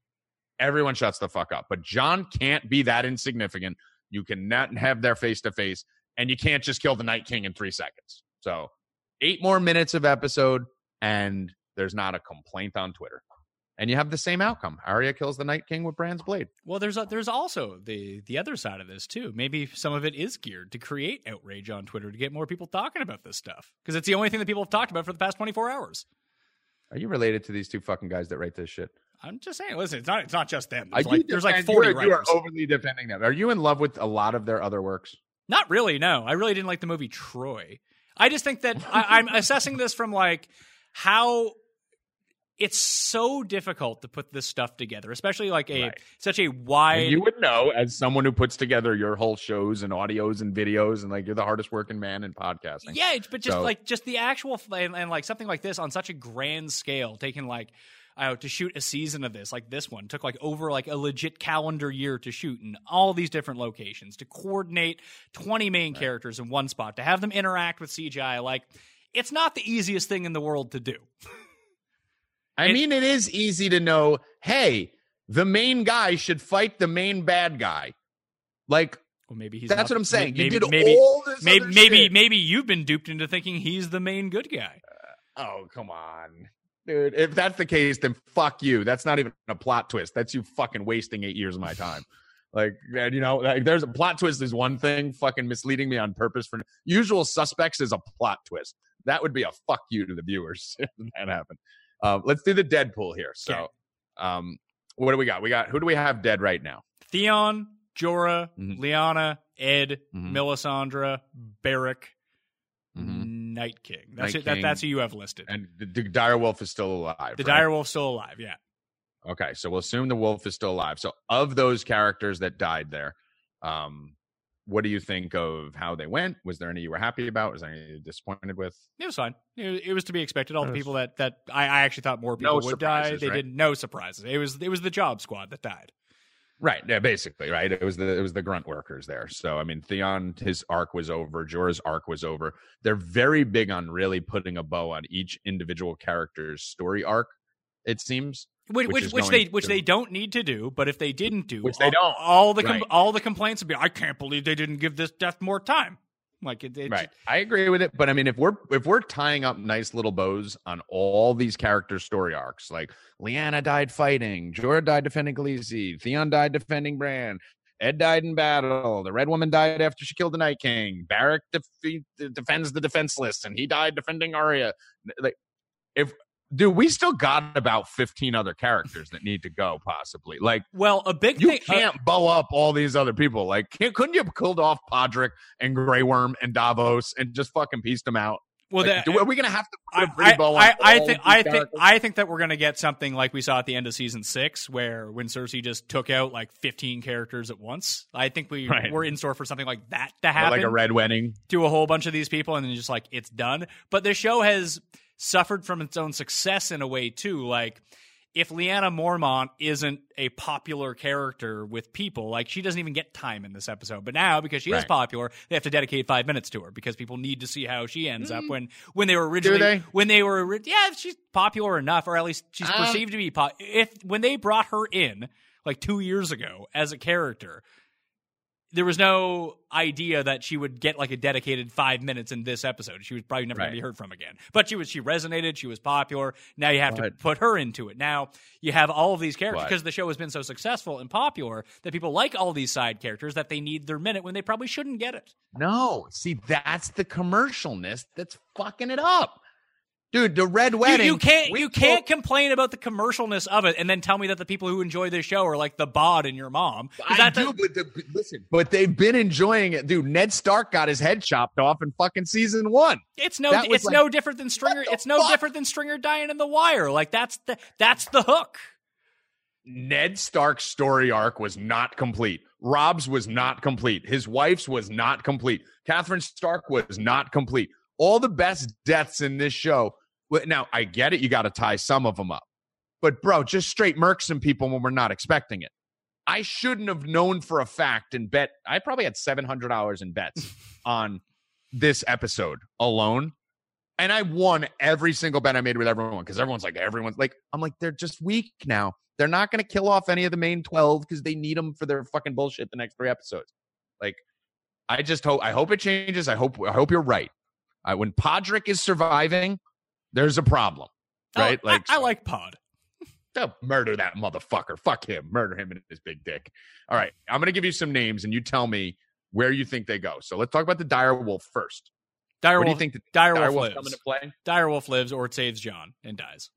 everyone shuts the fuck up. But Jon can't be that insignificant. You cannot have their face to face, and you can't just kill the Night King in three seconds. So eight more minutes of episode, and there's not a complaint on Twitter. And you have the same outcome. Arya kills the Night King with Bran's blade. Well, there's a, there's also the the other side of this too. Maybe some of it is geared to create outrage on Twitter to get more people talking about this stuff because it's the only thing that people have talked about for the past 24 hours. Are you related to these two fucking guys that write this shit? I'm just saying. Listen, it's not it's not just them. There's like there's like 40 you are, you writers. are overly defending them. Are you in love with a lot of their other works? Not really. No, I really didn't like the movie Troy. I just think that I, I'm assessing this from like how it's so difficult to put this stuff together, especially like a Right. such a wide. And you would know as someone who puts together your whole shows and audios and videos, and like you're the hardest working man in podcasting. yeah, but just So- like just the actual and, and like something like this on such a grand scale, taking like. I Uh, to shoot a season of this, like this one, took like over like a legit calendar year to shoot in all these different locations to coordinate twenty main characters in one spot to have them interact with CGI. Like, it's not the easiest thing in the world to do. I It- mean, it is easy to know. Hey, the main guy should fight the main bad guy. Like Well, maybe he's. that's not- what I'm saying. Maybe, you did maybe, all this. maybe, maybe, maybe you've been duped into thinking he's the main good guy. Uh, oh, come on. Dude, if that's the case, then fuck you. That's not even a plot twist. That's you fucking wasting eight years of my time. Like, you know, like there's a plot twist is one thing, fucking misleading me on purpose for usual suspects is a plot twist. That would be a fuck you to the viewers if that happened. Uh, let's do the Deadpool here. So, Okay. um, what do we got? We got who do we have dead right now? Theon, Jorah, Mhm. Lyanna, Ed, Mhm. Melisandre, Beric, Mhm. Night King. That's Night it. That, that's who you have listed. And the, the dire wolf is still alive. the right? Dire Wolf's still alive. Yeah. Okay, so we'll assume the wolf is still alive. So, of those characters that died there, um, what do you think of how they went? Was there any you were happy about? Was there any you disappointed with? It was fine. It, it was to be expected. All the people that that I, I actually thought more people No would die. They right? did no surprises. It was it was the job squad that died. Right, yeah, basically, right. It was the it was the grunt workers there. So, I mean, Theon, his arc was over. Jorah's arc was over. They're very big on really putting a bow on each individual character's story arc. It seems. Which Which which, which they which they don't need to do, but if they didn't do, Which they all, don't. all the com- Right. all the complaints would be, I can't believe they didn't give this death more time. Like it, it right i agree with it but i mean if we're if we're tying up nice little bows on all these characters story arcs like lyanna died fighting jorah died defending Khaleesi, theon died defending bran ed died in battle the red woman died after she killed the night king beric defeat, defends the defenseless and he died defending arya like if dude we still got about 15 other characters that need to go possibly like well, a big you thing. uh, can't bow up all these other people. Like, can't, couldn't you have killed off Podrick and Grey Worm and Davos and just fucking pieced them out? well, Like, that, do- are we gonna have to put I, bow I, I, I think I think? I think that we're gonna get something like we saw at the end of season six, where when Cersei just took out like fifteen characters at once. I think we Right. we're in store for something like that to Or happen. like a red wedding. to a whole bunch of these people and then just like it's done. But the show has suffered from its own success in a way too. Like if Lyanna Mormont isn't a popular character with people, like she doesn't even get time in this episode. But now because she is popular, they have to dedicate five minutes to her because people need to see how she ends up when when they were originally Mm. they? when they were yeah she's popular enough or at least she's Uh, perceived to be pop. If when they brought her in like two years ago as a character there was no idea that she would get like a dedicated five minutes in this episode. She was probably never going to be heard from again. But she was she resonated. She was popular. Now you have to put her into it. Now you have all of these characters because the show has been so successful and popular that people like all these side characters that they need their minute when they probably shouldn't get it. No, see, that's the commercialness that's fucking it up, dude. The red You, wedding. you can't we you can't complain about the commercialness of it and then tell me that the people who enjoy this show are like the bod and your mom. I do, but the, but listen, but they've been enjoying it, dude. Ned Stark got his head chopped off in fucking season one. It's no, it's like, no different than Stringer. It's no fuck? different than Stringer dying in the wire. Like that's the that's the hook. Ned Stark's story arc was not complete. Robb's was not complete. His wife's was not complete. Catherine Stark was not complete. All the best deaths in this show. Well, Now, I get it. You got to tie some of them up. But, bro, just straight murk some people when we're not expecting it. I shouldn't have known for a fact and bet. I probably had $700 in bets on this episode alone. And I won every single bet I made with everyone because everyone's like, everyone's like, I'm like, they're just weak now. They're not going to kill off any of the main 12 because they need them for their fucking bullshit the next three episodes. Like, I just hope, I hope it changes. I hope, I hope you're right. Uh, when Podrick is surviving, there's a problem, oh, right? Oh, like, I, I like Pod. to murder that motherfucker. Fuck him. Murder him and his big dick. All right. I'm going to give you some names and you tell me where you think they go. So let's talk about the dire wolf first. Dire what Wolf, do you think the dire, dire Wolf wolf lives. coming to play? Dire Wolf lives or it saves Jon and dies.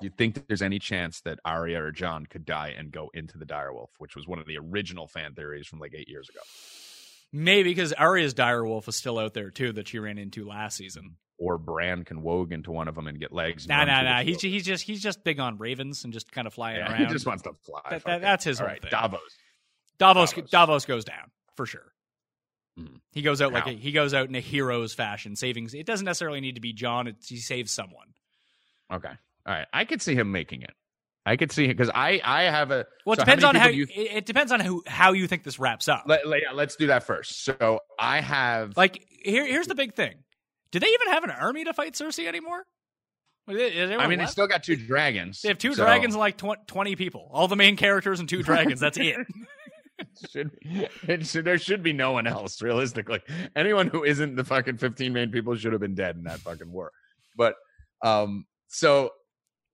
You think that there's any chance that Arya or Jon could die and go into the dire wolf, which was one of the original fan theories from like eight years ago? Maybe because Arya's dire wolf is still out there too that she ran into last season. Or Bran can warg into one of them and get legs. Nah, nah, nah. He's he's just he's just big on ravens and just kind of flying Yeah, around. he just wants to fly. That- that- that's his All right, thing. Davos. Davos Davos. Davos goes down for sure. Mhm. He goes out like a, he goes out in a hero's fashion, saving. It doesn't necessarily need to be Jon. It's, he saves someone. Okay. All right. I could see him making it. I could see him because I I have a. Well, it so depends many on how you, you- it, depends on who how you think this wraps up. Let, let, let's do that first. So I have like here here's the big thing: do they even have an army to fight Cersei anymore? I mean, they still got two dragons. they have two so dragons and like tw- twenty people. All the main characters and two dragons. That's it. should, it should, there should be no one else, realistically. Anyone who isn't the fucking 15 main people should have been dead in that fucking war. But, um, so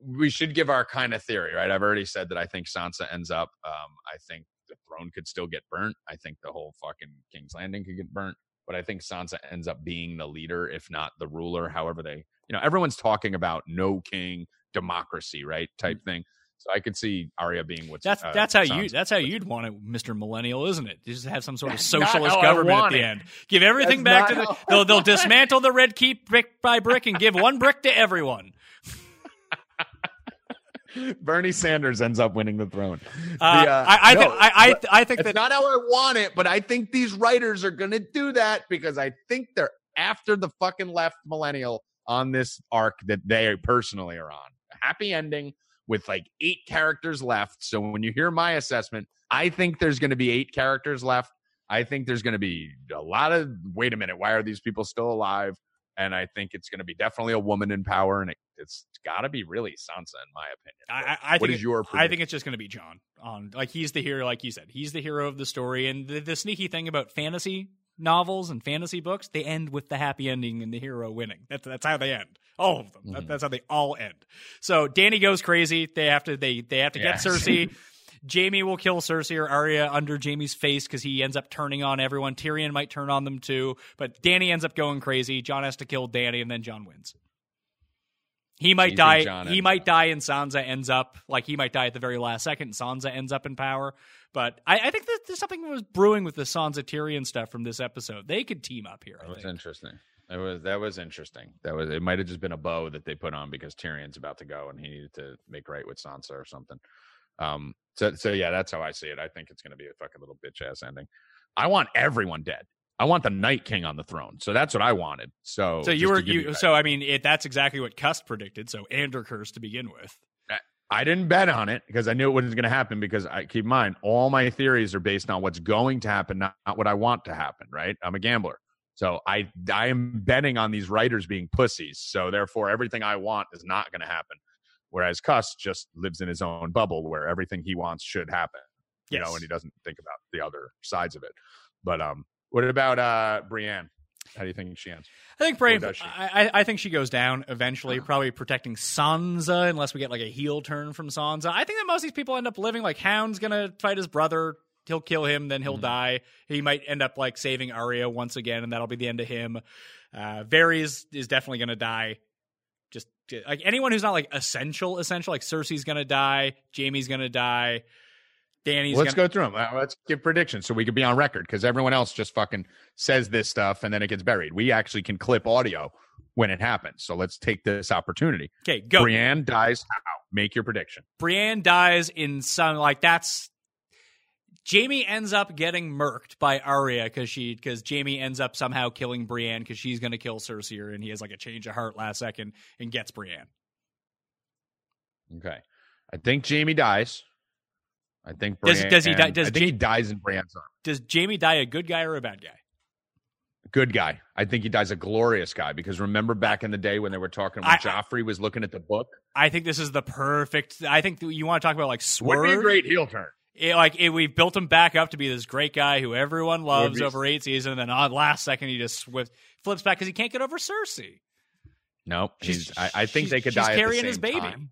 we should give our kind of theory, right? I've already said that I think Sansa ends up. Um, I think the throne could still get burnt. I think the whole fucking King's Landing could get burnt. But I think Sansa ends up being the leader, if not the ruler. However, they, you know, everyone's talking about no king, democracy, right? Type thing. So I could see Arya being what's That's uh, that's how you that's how you'd want it, Mister Millennial, isn't it? You Just have some sort of That's not socialist government at the end. Give everything That's back to the. They'll they'll dismantle the Red Keep brick by brick and give one brick to everyone. Bernie Sanders ends up winning the throne. Uh, The, uh, I I, no, thi- I, I, but I think It's that not how I want it, but I think these writers are going to do that because I think they're after the fucking left millennial on this arc that they personally are on. A happy ending with like eight characters left. So when you hear my assessment, I think there's going to be eight characters left. I think there's going to be a lot of wait a minute, why are these people still alive? And I think it's going to be definitely a woman in power, and it, it's got to be really Sansa, in my opinion. I, I, I what think is your? I think it's just going to be Jon. On like he's the hero, like you said, he's the hero of the story. And the, the sneaky thing about fantasy novels and fantasy books, they end with the happy ending and the hero winning. That's that's how they end. All of them. That- Mhm. that's how they all end. So Dany goes crazy. They have to they they have to Yes. get Cersei. Jaime will kill Cersei or Arya under Jaime's face because he ends up turning on everyone. Tyrion might turn on them too, but Dany ends up going crazy. Jon has to kill Dany, and then Jon wins. He might die. He might up- die, and Sansa ends up like he might die at the very last second. And Sansa ends up in power, but I, I think that there's something that was brewing with the Sansa Tyrion stuff from this episode. They could team up here. I was think. interesting. That was that was interesting. That was it. Might have just been a bow that they put on because Tyrion's about to go and he needed to make right with Sansa or something. Um. So so yeah, that's how I see it. I think it's going to be a fucking little bitch ass ending. I want everyone dead. I want the Night King on the throne. So that's what I wanted. So So you were you. So I mean, it, that's exactly what Cust predicted. So Andercurse to begin with. I didn't bet on it because I knew it wasn't going to happen. Because I keep in mind, all my theories are based on what's going to happen, not, not what I want to happen. Right? I'm a gambler, so I I am betting on these writers being pussies. So therefore, everything I want is not going to happen. Whereas Cuss just lives in his own bubble where everything he wants should happen. You know, and he doesn't think about the other sides of it. But um, what about uh Brienne? How do you think she ends? I think Brave. she? I, I- I think she goes down eventually, probably protecting Sansa, unless we get like a heel turn from Sansa. I think that most of these people end up living like Hound's gonna fight his brother. He'll kill him, then he'll Mhm. die. He might end up like saving Arya once again, and that'll be the end of him. Uh, Varys is definitely gonna die. Like anyone who's not like essential, essential. Like Cersei's gonna die. Jaime's gonna die. Dany's Let's gonna. go through them. Uh, let's give predictions so we can be on record because everyone else just fucking says this stuff and then it gets buried. We actually can clip audio when it happens. So let's take this opportunity. Okay, go. Brienne dies how? Make your prediction. Brienne dies in some like that's Jaime ends up getting murked by Arya because she because Jaime ends up somehow killing Brienne because she's gonna kill Cersei and he has like a change of heart last second and gets Brienne. Okay. I think Jaime dies. I think Does- Brienne, does he die- does I think Ja- he dies in Brienne's arm. Does Jaime die a good guy or a bad guy? Good guy. I think he dies a glorious guy because remember back in the day when they were talking when I- Joffrey was looking at the book? I think this is the perfect. I think you want to talk about like Would be a great heel turn. It, like it, we've built him back up to be this great guy who everyone loves over eight seasons, and then on last second he just swift, flips back because he can't get over Cersei. No, She's- he's, I, I think they could die at the carrying his baby. time.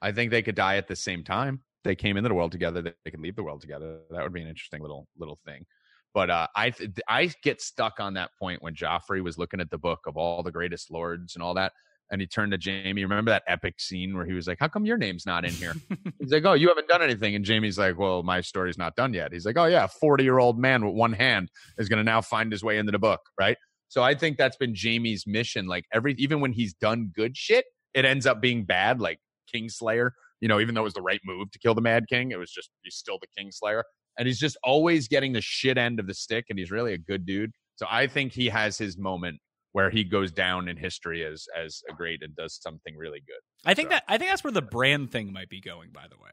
I think they could die at the same time. They came into the world together. They, they could leave the world together. That would be an interesting little little thing. But uh, I th- I get stuck on that point when Joffrey was looking at the book of all the greatest lords and all that, and he turned to Jaime. Remember that epic scene where he was like, "How come your name's not in here?" He's like, "Oh, you haven't done anything." And Jaime's like, "Well, my story's not done yet." He's like, "Oh yeah, forty year old man with one hand is going to now find his way into the book, right?" So I think that's been Jaime's mission. Like every even when he's done good shit, it ends up being bad. Like Kingslayer, you know, even though it was the right move to kill the Mad King, it was just he's still the Kingslayer, and he's just always getting the shit end of the stick, and he's really a good dude. So I think he has his moment where he goes down in history as as a great and does something really good. I think So- that I think that's where the Bran thing might be going. By the way,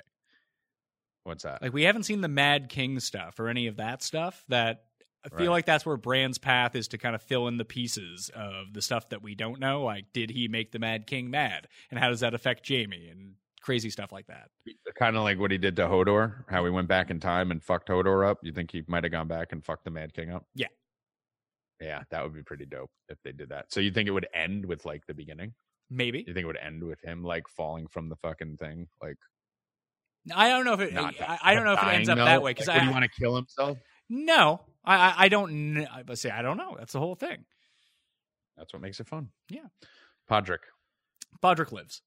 What's that? like we haven't seen the Mad King stuff or any of that stuff. That I feel Right. like that's where Bran's path is to kind of fill in the pieces of the stuff that we don't know. Like, did he make the Mad King mad, and how does that affect Jaime and crazy stuff like that? Uh, kind of like what he did to Hodor, how he went back in time and fucked Hodor up. You think he might have gone back and fucked the Mad King up? Yeah. Yeah, that would be pretty dope if they did that. So you think it would end with like the beginning? Maybe You think it would end with him like falling from the fucking thing? Like I don't know if it. not I, I don't know if it ends up dying, that way because Like, I he want to kill himself? no, I I, I don't. I say I don't know. That's the whole thing. That's what makes it fun. Yeah. Podrick. Podrick lives.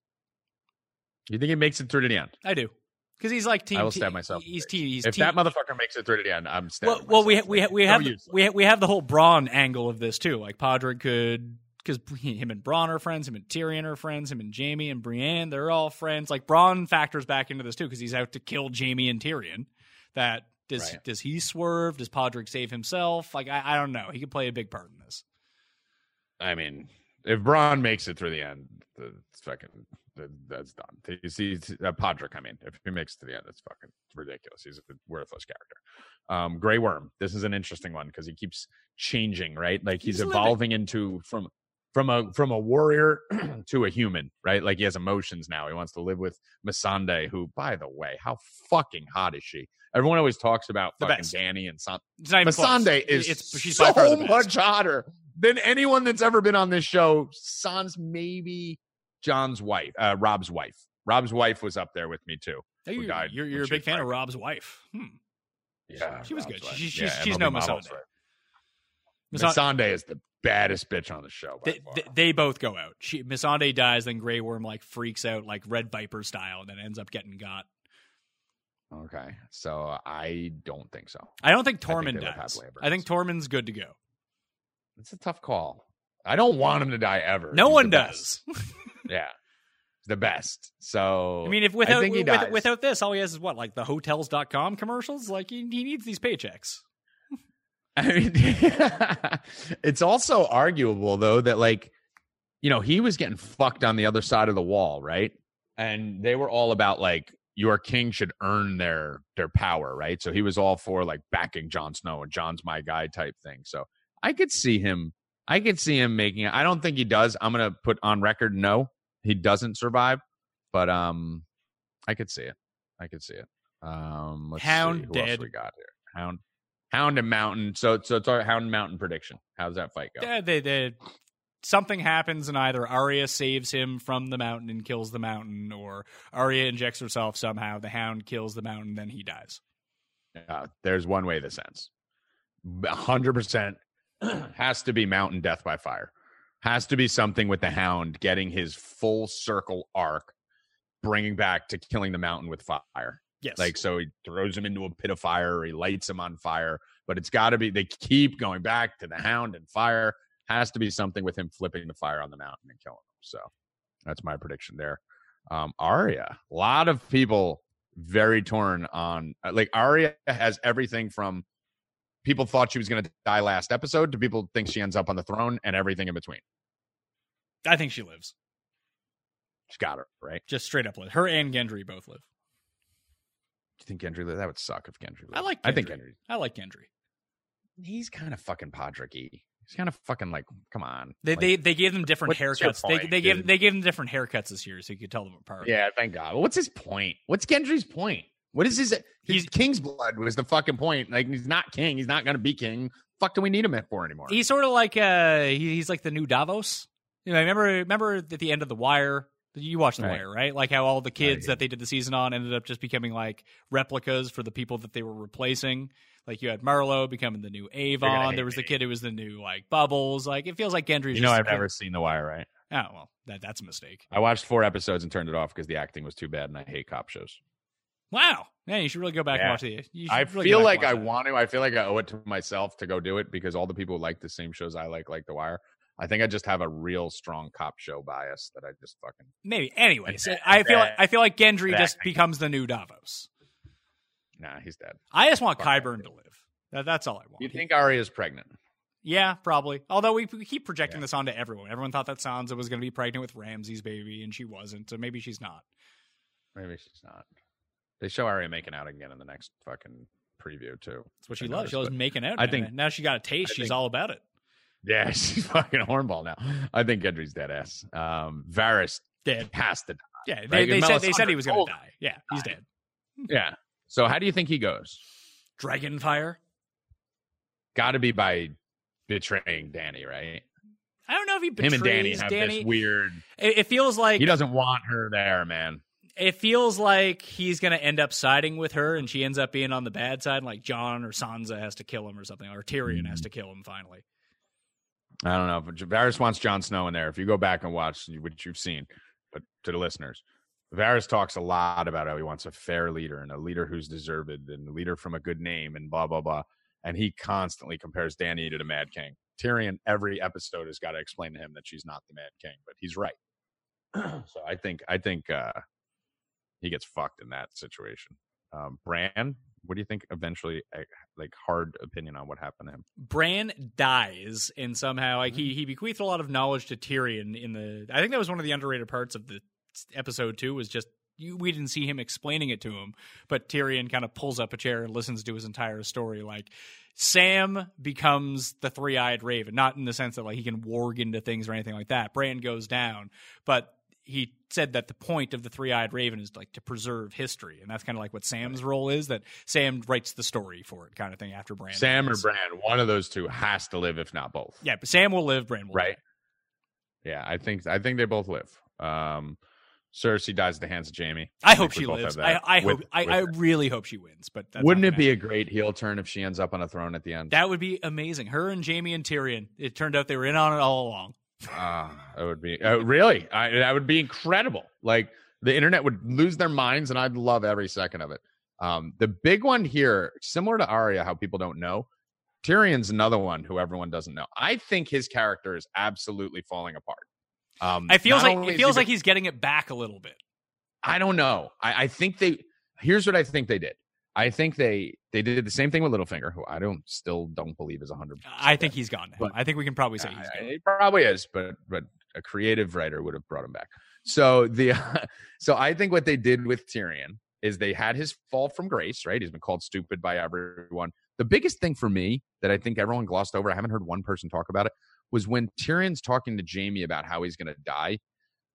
You think he makes it through to the end? I do because he's like team. I will T- stab myself. He's face. team. He's if team, that motherfucker makes it through to the end, I'm stabbing well, well, we myself. we Like, we so have useless. we we have the whole Bronn angle of this too. Like Podrick could because him and Bronn are friends, him and Tyrion are friends, him and Jaime and Brienne they're all friends. Like Bronn factors back into this too because he's out to kill Jaime and Tyrion. That does Right. does he swerve? Does Podrick save himself? Like I, I don't know. He could play a big part in this. I mean, if Bronn makes it through the end, the it's fucking the, that's done. You see, uh, Podrick. I mean, if he makes it to the end, it's fucking ridiculous. He's a worthless character. Um, Grey Worm. This is an interesting one because he keeps changing, right? Like he's, He's living. evolving into from from a from a warrior to a human, right? Like he has emotions now. He wants to live with Missandei, who, by the way, how fucking hot is she? Everyone always talks about The fucking best. Dany and San- It's not even. Missandei is It's she's so by far the best. much hotter than anyone that's ever been on this show. Sans maybe Jon's wife, uh, Robb's wife. Robb's wife was up there with me too. You're, died you're, you're a big fan of. Robb's wife. Hmm. Yeah, She was Robb's good. wife. She- she's- Yeah, she's MLB no wife. Missandei- Missandei is the baddest bitch on the show. By They, far. they, they both go out. She Missandei dies, then Grey Worm like freaks out like Red Viper style, and then ends up getting got. okay, so I don't think so. I don't think I think Tormund they live dies. I think Tormund's good to go. It's a tough call. I don't want him to die ever. No He's one does. Yeah, the best. So I mean, if without with- without this, all he has is what like the hotels.com commercials. Like he, he needs these paychecks. I mean, it's also arguable though that like, you know, he was getting fucked on the other side of the wall, right? And they were all about like your king should earn their their power, right? So he was all for like backing Jon Snow and Jon's my guy type thing. So I could see him. I could see him making it. I don't think he does. I'm gonna put on record no, he doesn't survive. But um, I could see it. I could see it. Um, let's Hound see. Who dead. else we got here? Hound. Hound and Mountain. So, so it's our Hound and Mountain prediction. How's that fight go? Yeah, they, they something happens and either Arya saves him from the mountain and kills the mountain, or Arya injects herself somehow. The Hound kills the mountain, then he dies. Uh, there's one way this ends. A hundred percent has to be Mountain Death by Fire. Has to be something with the Hound getting his full circle arc, bringing back to killing the Mountain with fire. Yes, Like so, he throws him into a pit of fire, or he lights him on fire. But it's got to be. They keep going back to the Hound and fire. Has to be something with him flipping the fire on the mountain and killing him. So that's my prediction there. Um, Arya, a lot of people very torn on. uh, Like Arya has everything from people thought she was going to die last episode to people think she ends up on the throne and everything in between. I think she lives. She's got her right. Just straight up live. Her and Gendry both live. Do you think Gendry? That would suck if Gendry. Lived. I like. I think Gendry. Gendry. I like Gendry. He's kind of fucking Podricky. He's kind of fucking like, come on. They Like, they they gave them different haircuts. They point, they gave dude? they gave them different haircuts this year, so you could tell them apart. Yeah, thank God. What's his point? What's Gendry's point? What is his? He's- king's blood was the fucking point. Like he's not king. He's not going to be king. Fuck, do we need him for anymore? He's sort of like uh he, he's like the new Davos. You know, remember remember at the end of the Wire, You watched The Right. Wire, right? Like how all the kids yeah. that they did the season on ended up just becoming like replicas for the people that they were replacing. Like you had Marlo becoming the new Avon. There was the kid who was the new like Bubbles. Like it feels like Gendry's. You know, I've never seen The Wire, right? Oh well, that that's a mistake. I watched four episodes and turned it off because the acting was too bad, and I hate cop shows. Wow, man, you should really go back and watch the. You I really feel like I that. want to. I feel like I owe it to myself to go do it because all the people who like the same shows I like, like The Wire. I think I just have a real strong cop show bias that I just fucking. Maybe. Anyways, And I feel like I feel like Gendry just becomes the new Davos. Nah, he's dead. I just want Qyburn to live. That, that's all I want. You think Arya is pregnant? Yeah, probably. Although we, we keep projecting this onto everyone. Everyone thought that Sansa was going to be pregnant with Ramsay's baby, and she wasn't. So maybe she's not. Maybe she's not. They show Arya making out again in the next fucking preview too. That's what she I loves. She noticed, loves making out. I man. think- now she got a taste. I she's think- all about it. Yeah, she's fucking a hornball now. I think Gendry's dead ass. Um, Varys Dead. has to die. Yeah, they, Right, they said they said he was going to die. Yeah, he's dead. Yeah. So how do you think he goes? Dragon fire. Got to be by betraying Dany, right? I don't know if he Him and Dany have Dany. this weird. It, it feels like He doesn't want her there, man. It feels like he's going to end up siding with her, and she ends up being on the bad side. Like Jon or Sansa has to kill him or something, or Tyrion has Mm. to kill him finally. I don't know. But Varys wants Jon Snow in there. If you go back and watch what you've seen, but to the listeners, Varys talks a lot about how he wants a fair leader and a leader who's deserved and a leader from a good name and blah blah blah. And he constantly compares Dany to the Mad King. Tyrion, every episode has got to explain to him that she's not the Mad King, but he's right. so I think I think uh, he gets fucked in that situation. Um, Bran, what do you think? Eventually, eh, like hard opinion on what happened to him. Bran dies, and somehow like Mm-hmm. he he bequeathed a lot of knowledge to Tyrion in the. I think that was one of the underrated parts of the episode too. Was just you, we didn't see him explaining it to him, but Tyrion kind of pulls up a chair and listens to his entire story. Like Sam becomes the three eyed raven, not in the sense that like he can warg into things or anything like that. Bran goes down, but he said that the point of the three-eyed raven is like to preserve history and that's kind of like what sam's role is that sam writes the story for it kind of thing after bran Sam or dies. Bran, one of those two has to live, if not both. yeah but sam will live bran will Right. die. Yeah, I think I think they both live. Um, Cersei dies at the hands of Jaime. i hope she lives i, I with- hope I, I really hope she wins but Wouldn't it gonna be happen. a great heel turn if she ends up on a throne at the end? that would be amazing her and jaime and tyrion it turned out they were in on it all along Ah, that would be uh, really. I, that would be incredible. Like the internet would lose their minds, and I'd love every second of it. Um, the big one here, similar to Arya, how people don't know, Tyrion's another one who everyone doesn't know. I think his character is absolutely falling apart. Um, i feels like it feels he- like he's getting it back a little bit I don't know. I, I think they. Here's what I think they did. I think they they did the same thing with Littlefinger, who I don't still don't believe is hundred. i think he's gone now But- i think we can probably say he's gone He probably is, but but a creative writer would have brought him back. So the so I think what they did with Tyrion is they had his fall from grace, right? He's been called stupid by everyone. The biggest thing for me that I think everyone glossed over, I haven't heard one person talk about it, was when Tyrion's talking to Jaime about how he's going to die,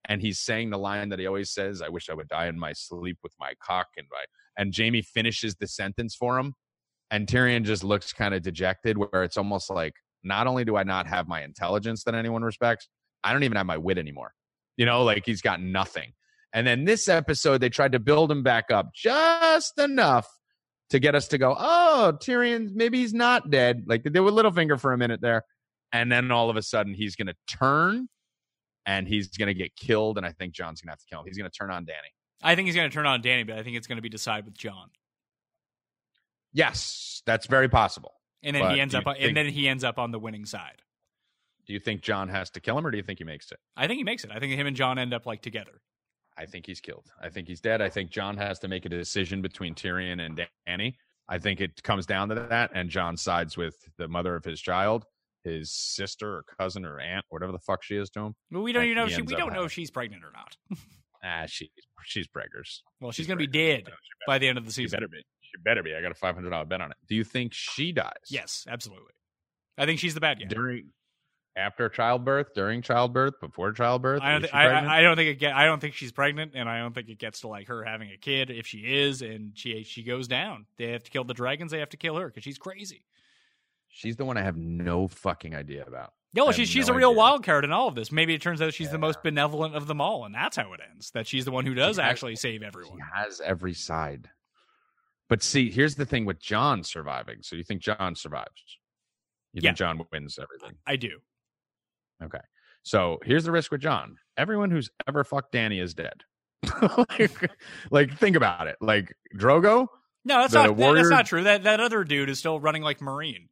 and he's saying the line that he always says, "I wish I would die in my sleep with my cock," and my and Jaime finishes the sentence for him, and Tyrion just looks kind of dejected, where it's almost like, not only do I not have my intelligence that anyone respects, I don't even have my wit anymore. You know, like he's got nothing. And then this episode, they tried to build him back up just enough to get us to go, oh, Tyrion, maybe he's not dead. Like they did Littlefinger for a minute there. And then all of a sudden, he's going to turn and he's going to get killed. And I think Jon's going to have to kill him. He's going to turn on Dany. I think he's going to turn on dany but i think it's going to be decided with jon Yes, that's very possible. and then But he ends up on, think- and then he ends up on the winning side Do you think Jon has to kill him or do you think he makes it? i think he makes it i think him and jon end up like together I think he's killed. I think he's dead. I think Jon has to make a decision between Tyrion and Dany. I think it comes down to that, and Jon sides with the mother of his child, his sister or cousin or aunt, whatever the fuck she is to him. Well, we don't even know. If she, we don't know having- if she's pregnant or not. Ah, she she's preggers. Well, she's, She's going to be dead No, by the end of the season. She better be. She better be. I got a five hundred dollar bet on it. Do you think she dies? Yes, absolutely. I think she's the bad guy. During, after childbirth, during childbirth, before childbirth. I don't. Is Think, she I. I, I don't think it get. I don't think she's pregnant, and I don't think it gets to like her having a kid. If she is, and she she goes down, they have to kill the dragons. They have to kill her because she's crazy. she's the one I have no fucking idea about. No, have she's she's no a real idea. wild card in all of this. Maybe it turns out she's the most benevolent of them all, and that's how it ends. That she's the one who does She has- actually save everyone. has every side. But see, here's the thing with Jon surviving. So you think Jon survives? You Yeah. think Jon wins everything? I do. Okay. So here's the risk with Jon. Everyone who's ever fucked Dany is dead. like, like, think about it. Like Drogo, No, that's not warrior- that's not true. That that other dude is still running like Marine.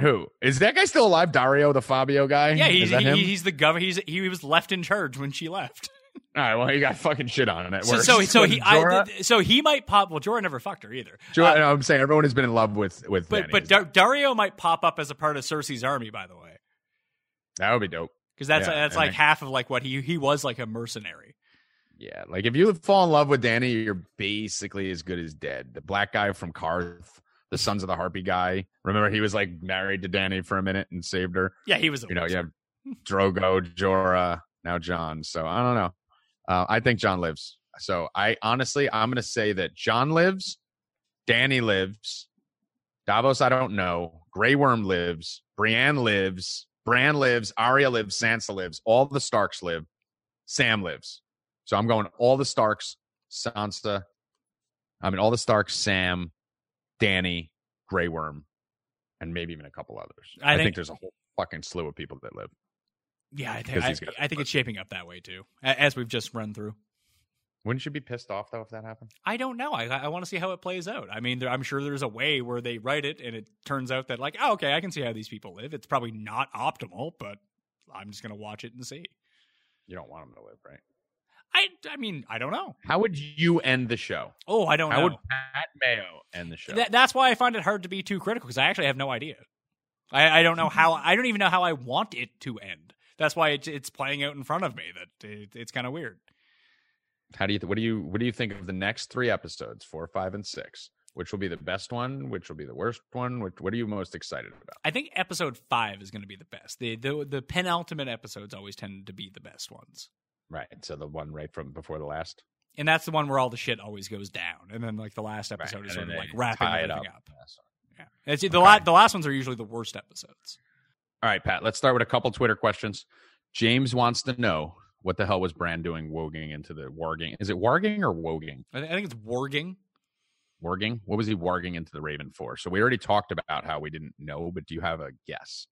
Who is that guy still alive? Daario, the Fabio guy. Yeah, he's he, he's the governor. He's he was left in charge when she left. All right. Well, he got fucking shit on it. So so, so he I, th- so he might pop. Well, Jorah never fucked her either. Jorah, Uh, no, I'm saying everyone has been in love with with. but Dany. but Dar- Daario might pop up as a part of Cersei's army. By the way, that would be dope. because that's Yeah, that's like I- half of like what he he was like a mercenary. Yeah, like if you fall in love with Dany, you're basically as good as dead. The black guy from Qarth, the Sons of the Harpy guy. Remember, he was like married to Dany for a minute and saved her. Yeah, he was. You know, you have Drogo, Jorah, now Jon. So I don't know. Uh, I think Jon lives. So I honestly, I'm going to say that Jon lives, Dany lives, Davos. I don't know. Grey Worm lives, Brienne lives, Bran lives, Arya lives, Sansa lives. All the Starks live. Sam lives. So I'm going all the Starks, Sansa. I mean, all the Starks, Sam, Dany, Grey Worm, and maybe even a couple others. I I, think, think- there's a whole fucking slew of people that live. Yeah, I think I, I think it's shaping up that way too, as we've just run through. Wouldn't you be pissed off though if that happened? I don't know. I I want to see how it plays out. I mean, there, I'm sure there's a way where they write it and it turns out that like, oh, okay, I can see how these people live. It's probably not optimal, but I'm just gonna watch it and see. You don't want them to live, right? I I mean, I don't know. How would you end the show? Oh, I don't know. How know. would Pat Mayo end the show? That, that's why I find it hard to be too critical because I actually have no idea. I, I don't know how. I don't even know how I want it to end. That's why it's, it's playing out in front of me. That it, it's kind of weird. How do you? What do you? What do you think of the next three episodes, four, five, and six? Which will be the best one? Which will be the worst one? Which, what are you most excited about? I think episode five is going to be the best. The, the the penultimate episodes always tend to be the best ones, Right. So the one right from before the last. and that's the one where all the shit always goes down, and then like the last episode Right, is and sort of like wrapping it everything up. Yeah, Yeah, it's, the Okay. la- the last ones are usually the worst episodes. All right, Pat. Let's start with a couple Twitter questions. James wants to know what the hell was Bran doing, woging into the warging? Is it warging or woging? I, thi- I think it's warging. Warging? What was he warging into the Raven for? So we already talked about how we didn't know, but do you have a guess?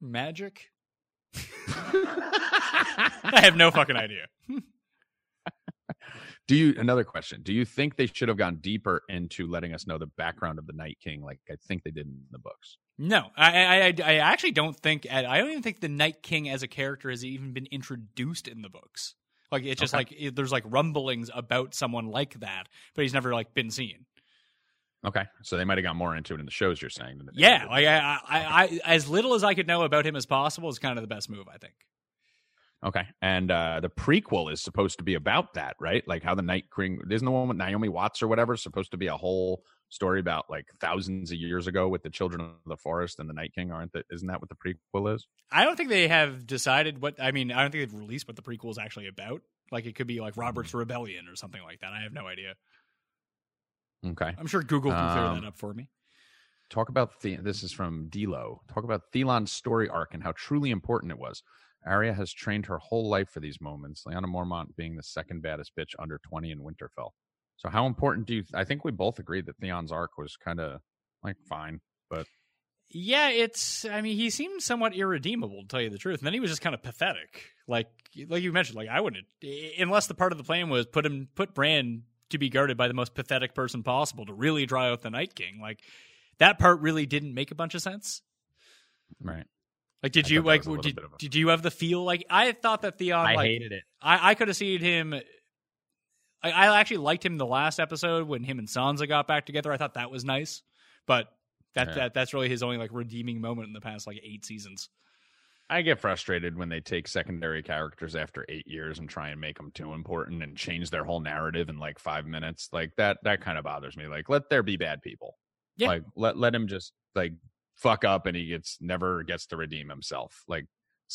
Magic. I have no fucking idea. Do you another question? Do you think they should have gone deeper into letting us know the background of the Night King, like I think they did in the books? No, I, I, I- actually don't think. I don't even think the Night King as a character has even been introduced in the books. Like it's just Okay. like it, there's like rumblings about someone like that, but he's never like been seen. Okay, so they might have gone more into it in the shows. You're saying? than Yeah, did. like I, I, I, I, as little as I could know about him as possible is kind of the best move, I think. Okay, and uh the prequel is supposed to be about that, right? Like how the Night King isn't the one with Naomi Watts or whatever supposed to be a whole story about like thousands of years ago with the children of the forest and the Night King, aren't that? Isn't that what the prequel is? I don't think they have decided what. I mean, I don't think they've released what the prequel is actually about. Like it could be like Robert's Rebellion or something like that. I have no idea. Okay, I'm sure Google can clear Um, that up for me. talk about the this is from Delo. Talk about Theon's story arc and how truly important it was. Arya has trained her whole life for these moments. Lyanna Mormont being the second baddest bitch under 20 in Winterfell. So how important do you I think we both agreed that Theon's arc was kind of like fine, but Yeah, it's. I mean, he seemed somewhat irredeemable to tell you the truth, and then he was just kind of pathetic. Like, like you mentioned, like I wouldn't, unless the part of the plan was put him, put Bran to be guarded by the most pathetic person possible to really dry out the Night King. Like, that part really didn't make a bunch of sense. right. Like, did I you like? was a little Did, a- did you have the feel like I thought that Theon? Uh, like, it. I, I could have seen him. I, I actually liked him the last episode when him and Sansa got back together. I thought that was nice, but that, Yeah. that that's really his only like redeeming moment in the past like eight seasons. I get frustrated when they take secondary characters after eight years and try and make them too important and change their whole narrative in like five minutes. Like that, that kind of bothers me. Like, let there be bad people. Yeah. Like, let let him just like fuck up and he gets never gets to redeem himself. Like,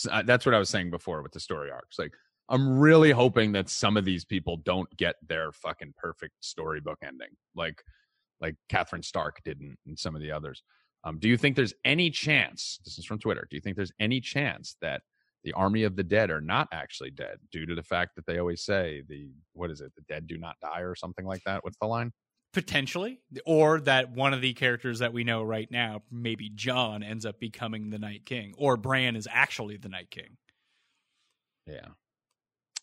uh, that's what I was saying before with the story arcs. Like, I'm really hoping that some of these people don't get their fucking perfect storybook ending, like like Catherine Stark didn't, and some of the others. Um, do you think there's any chance? This is from Twitter. Do you think there's any chance that the army of the dead are not actually dead due to the fact that they always say the what is it? The dead do not die or something like that. What's the line? potentially or that one of the characters that we know right now maybe jon ends up becoming the night king or bran is actually the night king yeah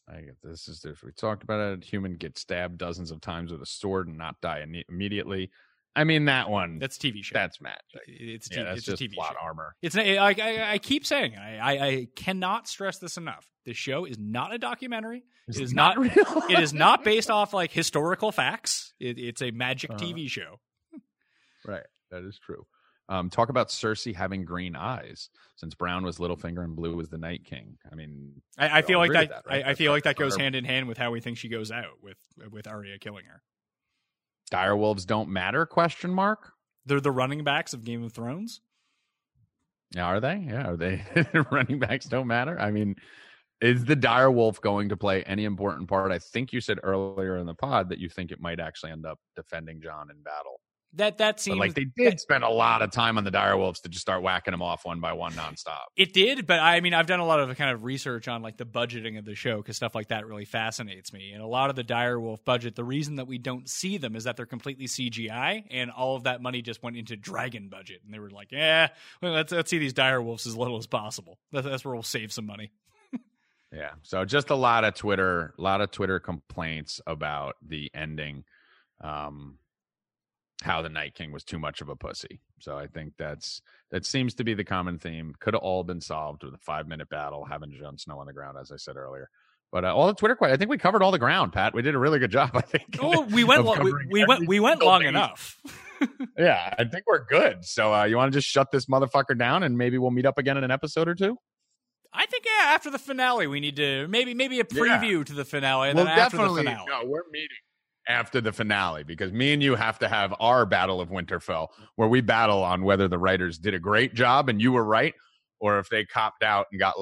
i get this is this we talked about it human gets stabbed dozens of times with a sword and not die immediately I mean that one. That's TV show. That's magic. It's, yeah, that's it's just a TV plot show. armor. It's I, I, I keep saying I, I, I cannot stress this enough. The show is not a documentary. It's it is not not. real. it is not based off like historical facts. It, it's a magic Uh-huh. TV show. Right. That is true. Um, talk about Cersei having green eyes, since brown was Littlefinger and blue was the Night King. I mean, I, I feel like that. that, right? I, I feel like that goes our- hand in hand with how we think she goes out with with Arya killing her. Dire wolves don't matter? Question mark. They're the running backs of Game of Thrones. Yeah, are they? Yeah, are they? running backs don't matter. I mean, is the dire wolf going to play any important part? I think you said earlier in the pod that you think it might actually end up defending Jon in battle. That that seems But like they did spend a lot of time on the dire wolves to just start whacking them off one by one nonstop. It did, but I mean, I've done a lot of kind of research on like the budgeting of the show because stuff like that really fascinates me. And a lot of the Direwolf budget, the reason that we don't see them is that they're completely CGI, and all of that money just went into Dragon budget. And they were like, "Yeah, well, let's let's see these Direwolves as little as possible. That's, that's where we'll save some money." Yeah. So just a lot of Twitter, a lot of Twitter complaints about the ending. Um, how the Night King was too much of a pussy. So I think that's that seems to be the common theme. Could have all been solved with a five minute battle, having Jon Snow on the ground, as I said earlier. But uh, all the Twitter questions, I think we covered all the ground, Pat. We did a really good job. I think. Oh, we went lo- we, we went we went long base. enough. Yeah, I think we're good. So uh, you want to just shut this motherfucker down, and maybe we'll meet up again in an episode or two. I think yeah, after the finale, we need to maybe maybe a Yeah. preview to the finale, and well, then after the finale. No, we're meeting after the finale because me and you have to have our battle of Winterfell, where we battle on whether the writers did a great job and you were right, or if they copped out and got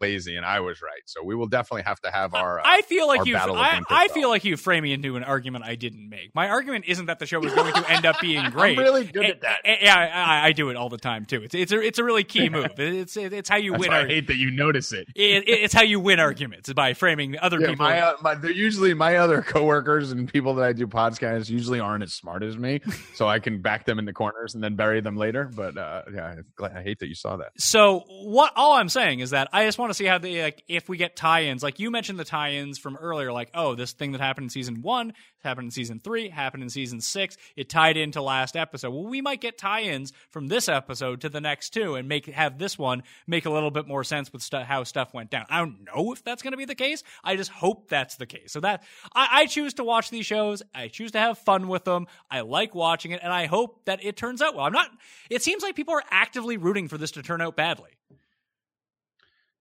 lazy and I was right. So we will definitely have to have our. Uh, I feel like you. I, I feel like you frame me into an argument I didn't make. My argument isn't that the show was going to end up being great. I'm really good Eh, at that. eh, Yeah, I, I do it all the time too. It's it's a it's a really key move. It's it's how you That's win. why I hate that you notice it. it, it's how you win arguments by framing other Yeah, people. my, uh, my, they're usually my other coworkers and people that I do podcasts usually aren't as smart as me, so I can back them in the corners and then bury them later. But uh, yeah, I hate that you saw that. So what? All I'm saying is that I just want to see how they like if we get tie-ins. Like you mentioned the tie-ins from earlier. Like oh, this thing that happened in season one happened in season three, happened in season six. It tied into last episode. Well, we might get tie-ins from this episode to the next two, and make have this one make a little bit more sense with stu- how stuff went down. I don't know if that's going to be the case. I just hope that's the case. So that I, I choose to watch these shows. I choose to have fun with them. I like watching it, and I hope that it turns out well. I'm not. It seems like people are actively rooting for this to turn out badly.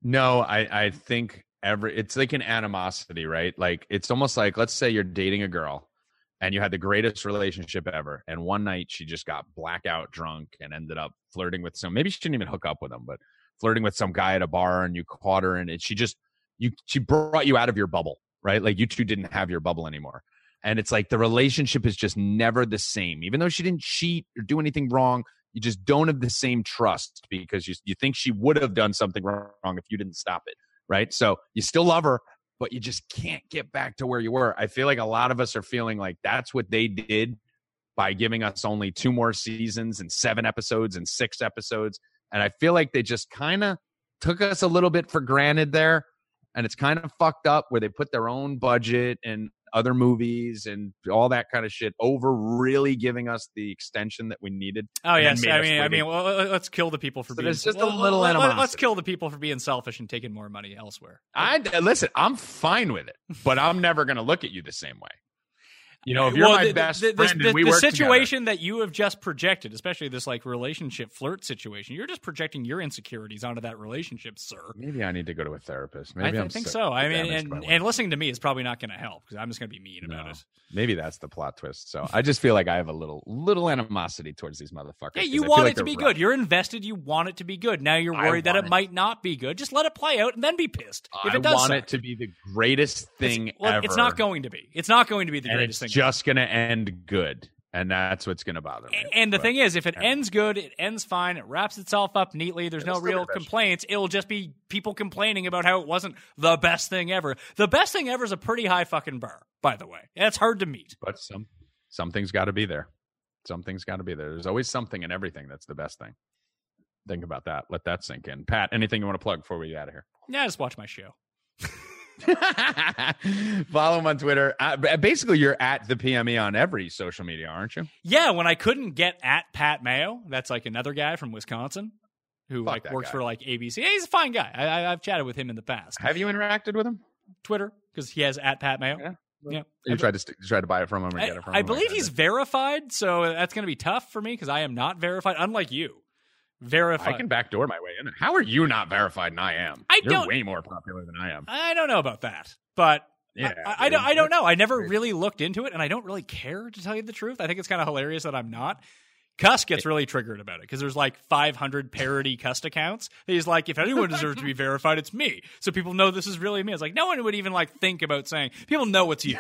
No, I I think every it's like an animosity, right? Like it's almost like let's say you're dating a girl and you had the greatest relationship ever, and one night she just got blackout drunk and ended up flirting with some. Maybe she didn't even hook up with him, but flirting with some guy at a bar, and you caught her, and it, she just you she brought you out of your bubble, right? Like you two didn't have your bubble anymore. And it's like the relationship is just never the same. Even though she didn't cheat or do anything wrong, you just don't have the same trust because you you think she would have done something wrong if you didn't stop it, right? So you still love her, but you just can't get back to where you were. I feel like a lot of us are feeling like that's what they did by giving us only two more seasons and seven episodes and six episodes, and I feel like they just kind of took us a little bit for granted there, and it's kind of fucked up where they put their own budget and other movies and all that kind of shit over really giving us the extension that we needed. Oh yes, I mean, I mean, well, let- let's kill the people for So being. there's just a little let- Let's kill the people for being selfish and taking more money elsewhere. I listen. I'm fine with it, but I'm never going to look at you the same way. You know, if you're Well, my the, best the, the, friend the, and we the work situation that you have just projected, especially this like relationship flirt situation, you're just projecting your insecurities onto that relationship, sir. maybe I need to go to a therapist. I, Maybe th- I'm think sick, so. I mean, and, and listening to me is probably not going to help because I'm just going to be mean about it. Maybe that's the plot twist. So I just feel like I have a little little animosity towards these motherfuckers. Yeah, 'cause you want like it to be rough. good. You're invested. You want it to be good. Now you're worried that it, it. might not be good. Just let it play out and then be pissed if I it does. want suck. it to be the greatest It's- thing well, ever. It's not going to be. It's not going to be the and greatest thing. Just going to end good. and that's what's going to bother me. And the But- thing is, if it ends good, it ends fine. It wraps itself up neatly. There's It'll no real complaints. It'll just be people complaining about how it wasn't the best thing ever. The best thing ever is a pretty high fucking bar, by the way. That's hard to meet. but some something's got to be there. Something's got to be there. There's always something in everything that's the best thing. Think about that. Let that sink in. Pat, anything you want to plug before we get out of here? Yeah, just watch my show. Follow him on Twitter. Uh, basically, you're at the PME on every social media, aren't you? Yeah, when I couldn't get at Pat Mayo, that's like another guy from Wisconsin who Fuck like works guy. for like ABC. Yeah, he's a fine guy. I, I've chatted with him in the past. Have you interacted with him? Twitter because he has at Pat Mayo. Yeah. Yeah. You tried to st- tried to buy it from him or I, get it from I him? I believe he's verified, so that's going to be tough for me because I am not verified, unlike you. Verified. I can backdoor my way in. How are you not verified and I am? I You're don't- way more popular than I am. I don't know about that, but Yeah, I, I, dude. don't. I don't know. I never really looked into it, and I don't really care to tell you the truth. I think it's kind of hilarious that I'm not. Cuss gets really triggered about it because there's like 500 parody Cuss accounts. He's like, if anyone deserves to be verified, it's me. So people know this is really me. It's like no one would even like think about saying. People know it's you.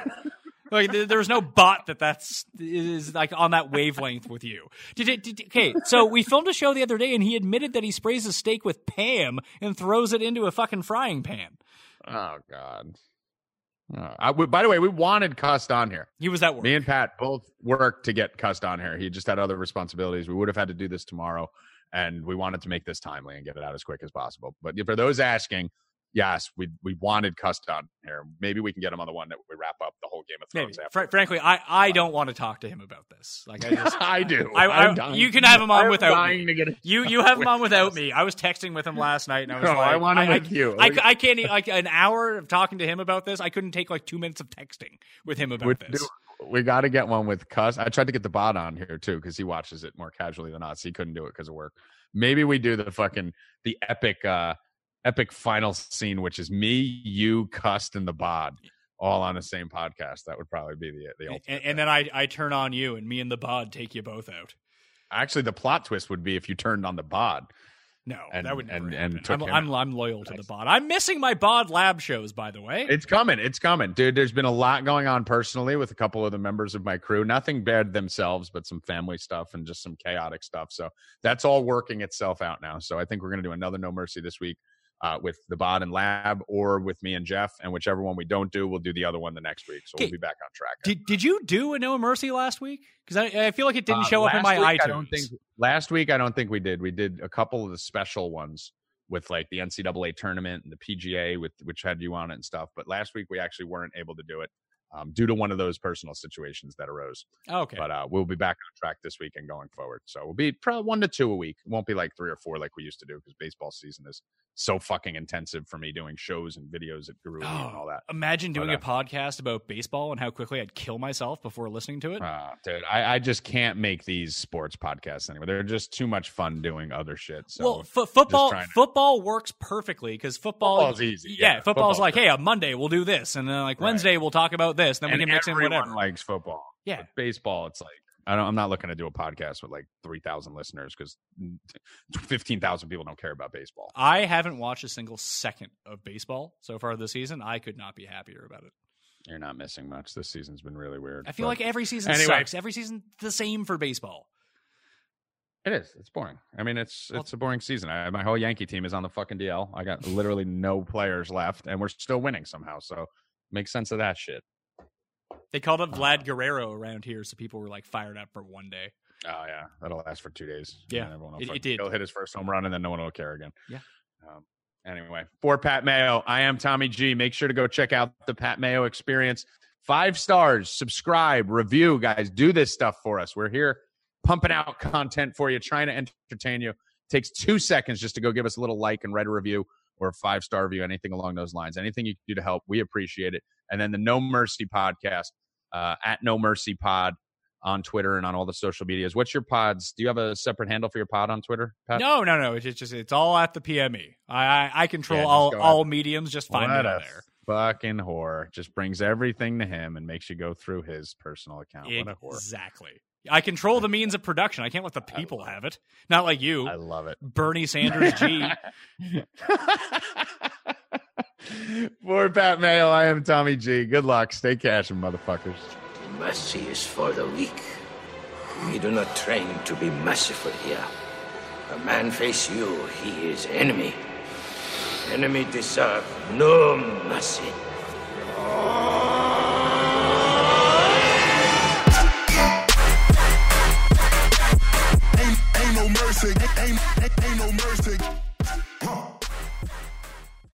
Like there- there's no bot that that's is like on that wavelength with you. Did it? Did, okay, so we filmed a show the other day, and he admitted that he sprays a steak with Pam and throws it into a fucking frying pan. Oh God. Oh, I, we- by the way, we wanted Cust on here. He was at work. Me and Pat both worked to get Cust on here. He just had other responsibilities. We would have had to do this tomorrow, and we wanted to make this timely and get it out as quick as possible. But for those asking, yes, we we wanted Cuss on here. Maybe we can get him on the one that we wrap up the whole Game of. Thrones after. Fr- frankly, I, I don't want to talk to him about this. Like I just I do. I- I- you can have him on I'm without me. You you have him on without me. I was texting with him last night, and I was No, like, I want him I, with you. I, I can't like an hour of talking to him about this. I couldn't take like two minutes of texting with him about We, this. we got to get one with Cuss. I tried to get the bot on here too because he watches it more casually than us. He couldn't do it because of work. Maybe we do the fucking the epic uh epic final scene, which is me, you, Cust, and the bod all on the same podcast. That would probably be the the ultimate. And, and then I, I turn on you, and me and the bod take you both out. Actually, the plot twist would be if you turned on the bod. No, And- that would never and- happen. and took I'm, him I'm. I'm loyal to the bod. I'm missing my bod lab shows, by the way. It's coming. It's coming, dude. There's been a lot going on personally with a couple of the members of my crew. Nothing bad themselves, but some family stuff and just some chaotic stuff. So that's all working itself out now. So I think we're going to do another No Mercy this week uh, with the Bod and Lab or with me and Jeff. And whichever one we don't do, we'll do the other one the next week. So Okay. we'll be back on track. did did you do a No Mercy last week? Because I, I feel like it didn't Uh, show up in my week, iTunes. I don't think last week. I don't think we did. We did a couple of the special ones with like the NCAA tournament and the PGA, with which had you on it and stuff. But last week we actually weren't able to do it um, due to one of those personal situations that arose. okay. But uh, we'll be back on track this week and going forward. So we'll be probably one to two a week. It won't be like three or four like we used to do because baseball season is so fucking intensive for me doing shows and videos at Guru Elite and all that. Imagine doing But, a podcast about baseball and how quickly I'd kill myself before listening to it. Uh, dude, I, I just can't make these sports podcasts anymore. They're just too much fun doing other shit. So well, f- football to- football works perfectly because football Football's easy, Yeah, yeah. football's Football's like, hey, on Monday we'll do this, and then like Right. Wednesday we'll talk about this. Then we and can mix in whatever. likes football. Yeah. But baseball, it's like I don't. I'm not looking to do a podcast with like three thousand listeners because fifteen thousand people don't care about baseball. I haven't watched a single second of baseball so far this season. I could not be happier about it. You're not missing much. This season's been really weird. I feel but like every season Anyway. sucks. Every season the same for baseball. it is. It's boring. I mean, it's it's a boring season. I, my whole Yankee team is on the fucking DL. I got literally no players left, and we're still winning somehow. So make sense of that shit. They called up Vlad Guerrero around here, so people were like fired up for one day. Oh yeah, that'll last for two days. Yeah, everyone will it- it did. He'll hit his first home run, and then no one will care again. Yeah. Um, anyway, for Pat Mayo, I am Tommy G. Make sure to go check out the Pat Mayo Experience. Five stars, subscribe, review, guys. Do this stuff for us. We're here pumping out content for you, trying to entertain you. takes two seconds just to go give us a little like and write a review or a five star review, anything along those lines. Anything you can do to help, we appreciate it. And then the No Mercy podcast uh, at No Mercy Pod on Twitter and on all the social medias. What's your pods? Do you have a separate handle for your pod on Twitter? Pat? No, no, no. It's just, it's all at the PME. I I, I control Yeah, all all mediums. Just find on there. fucking whore! Just brings everything to him and makes you go through his personal account. What a whore! Exactly. I control the means of production. I can't let the people have it. Not like you, I love it. Bernie Sanders G. For Pat Mayo, I am Tommy G. Good luck. Stay cashing, motherfuckers. Mercy is for the weak. We do not train to be merciful here. A man face you, he is enemy. Enemy deserve no mercy. Ain't, Ain't, ain't, ain't no mercy.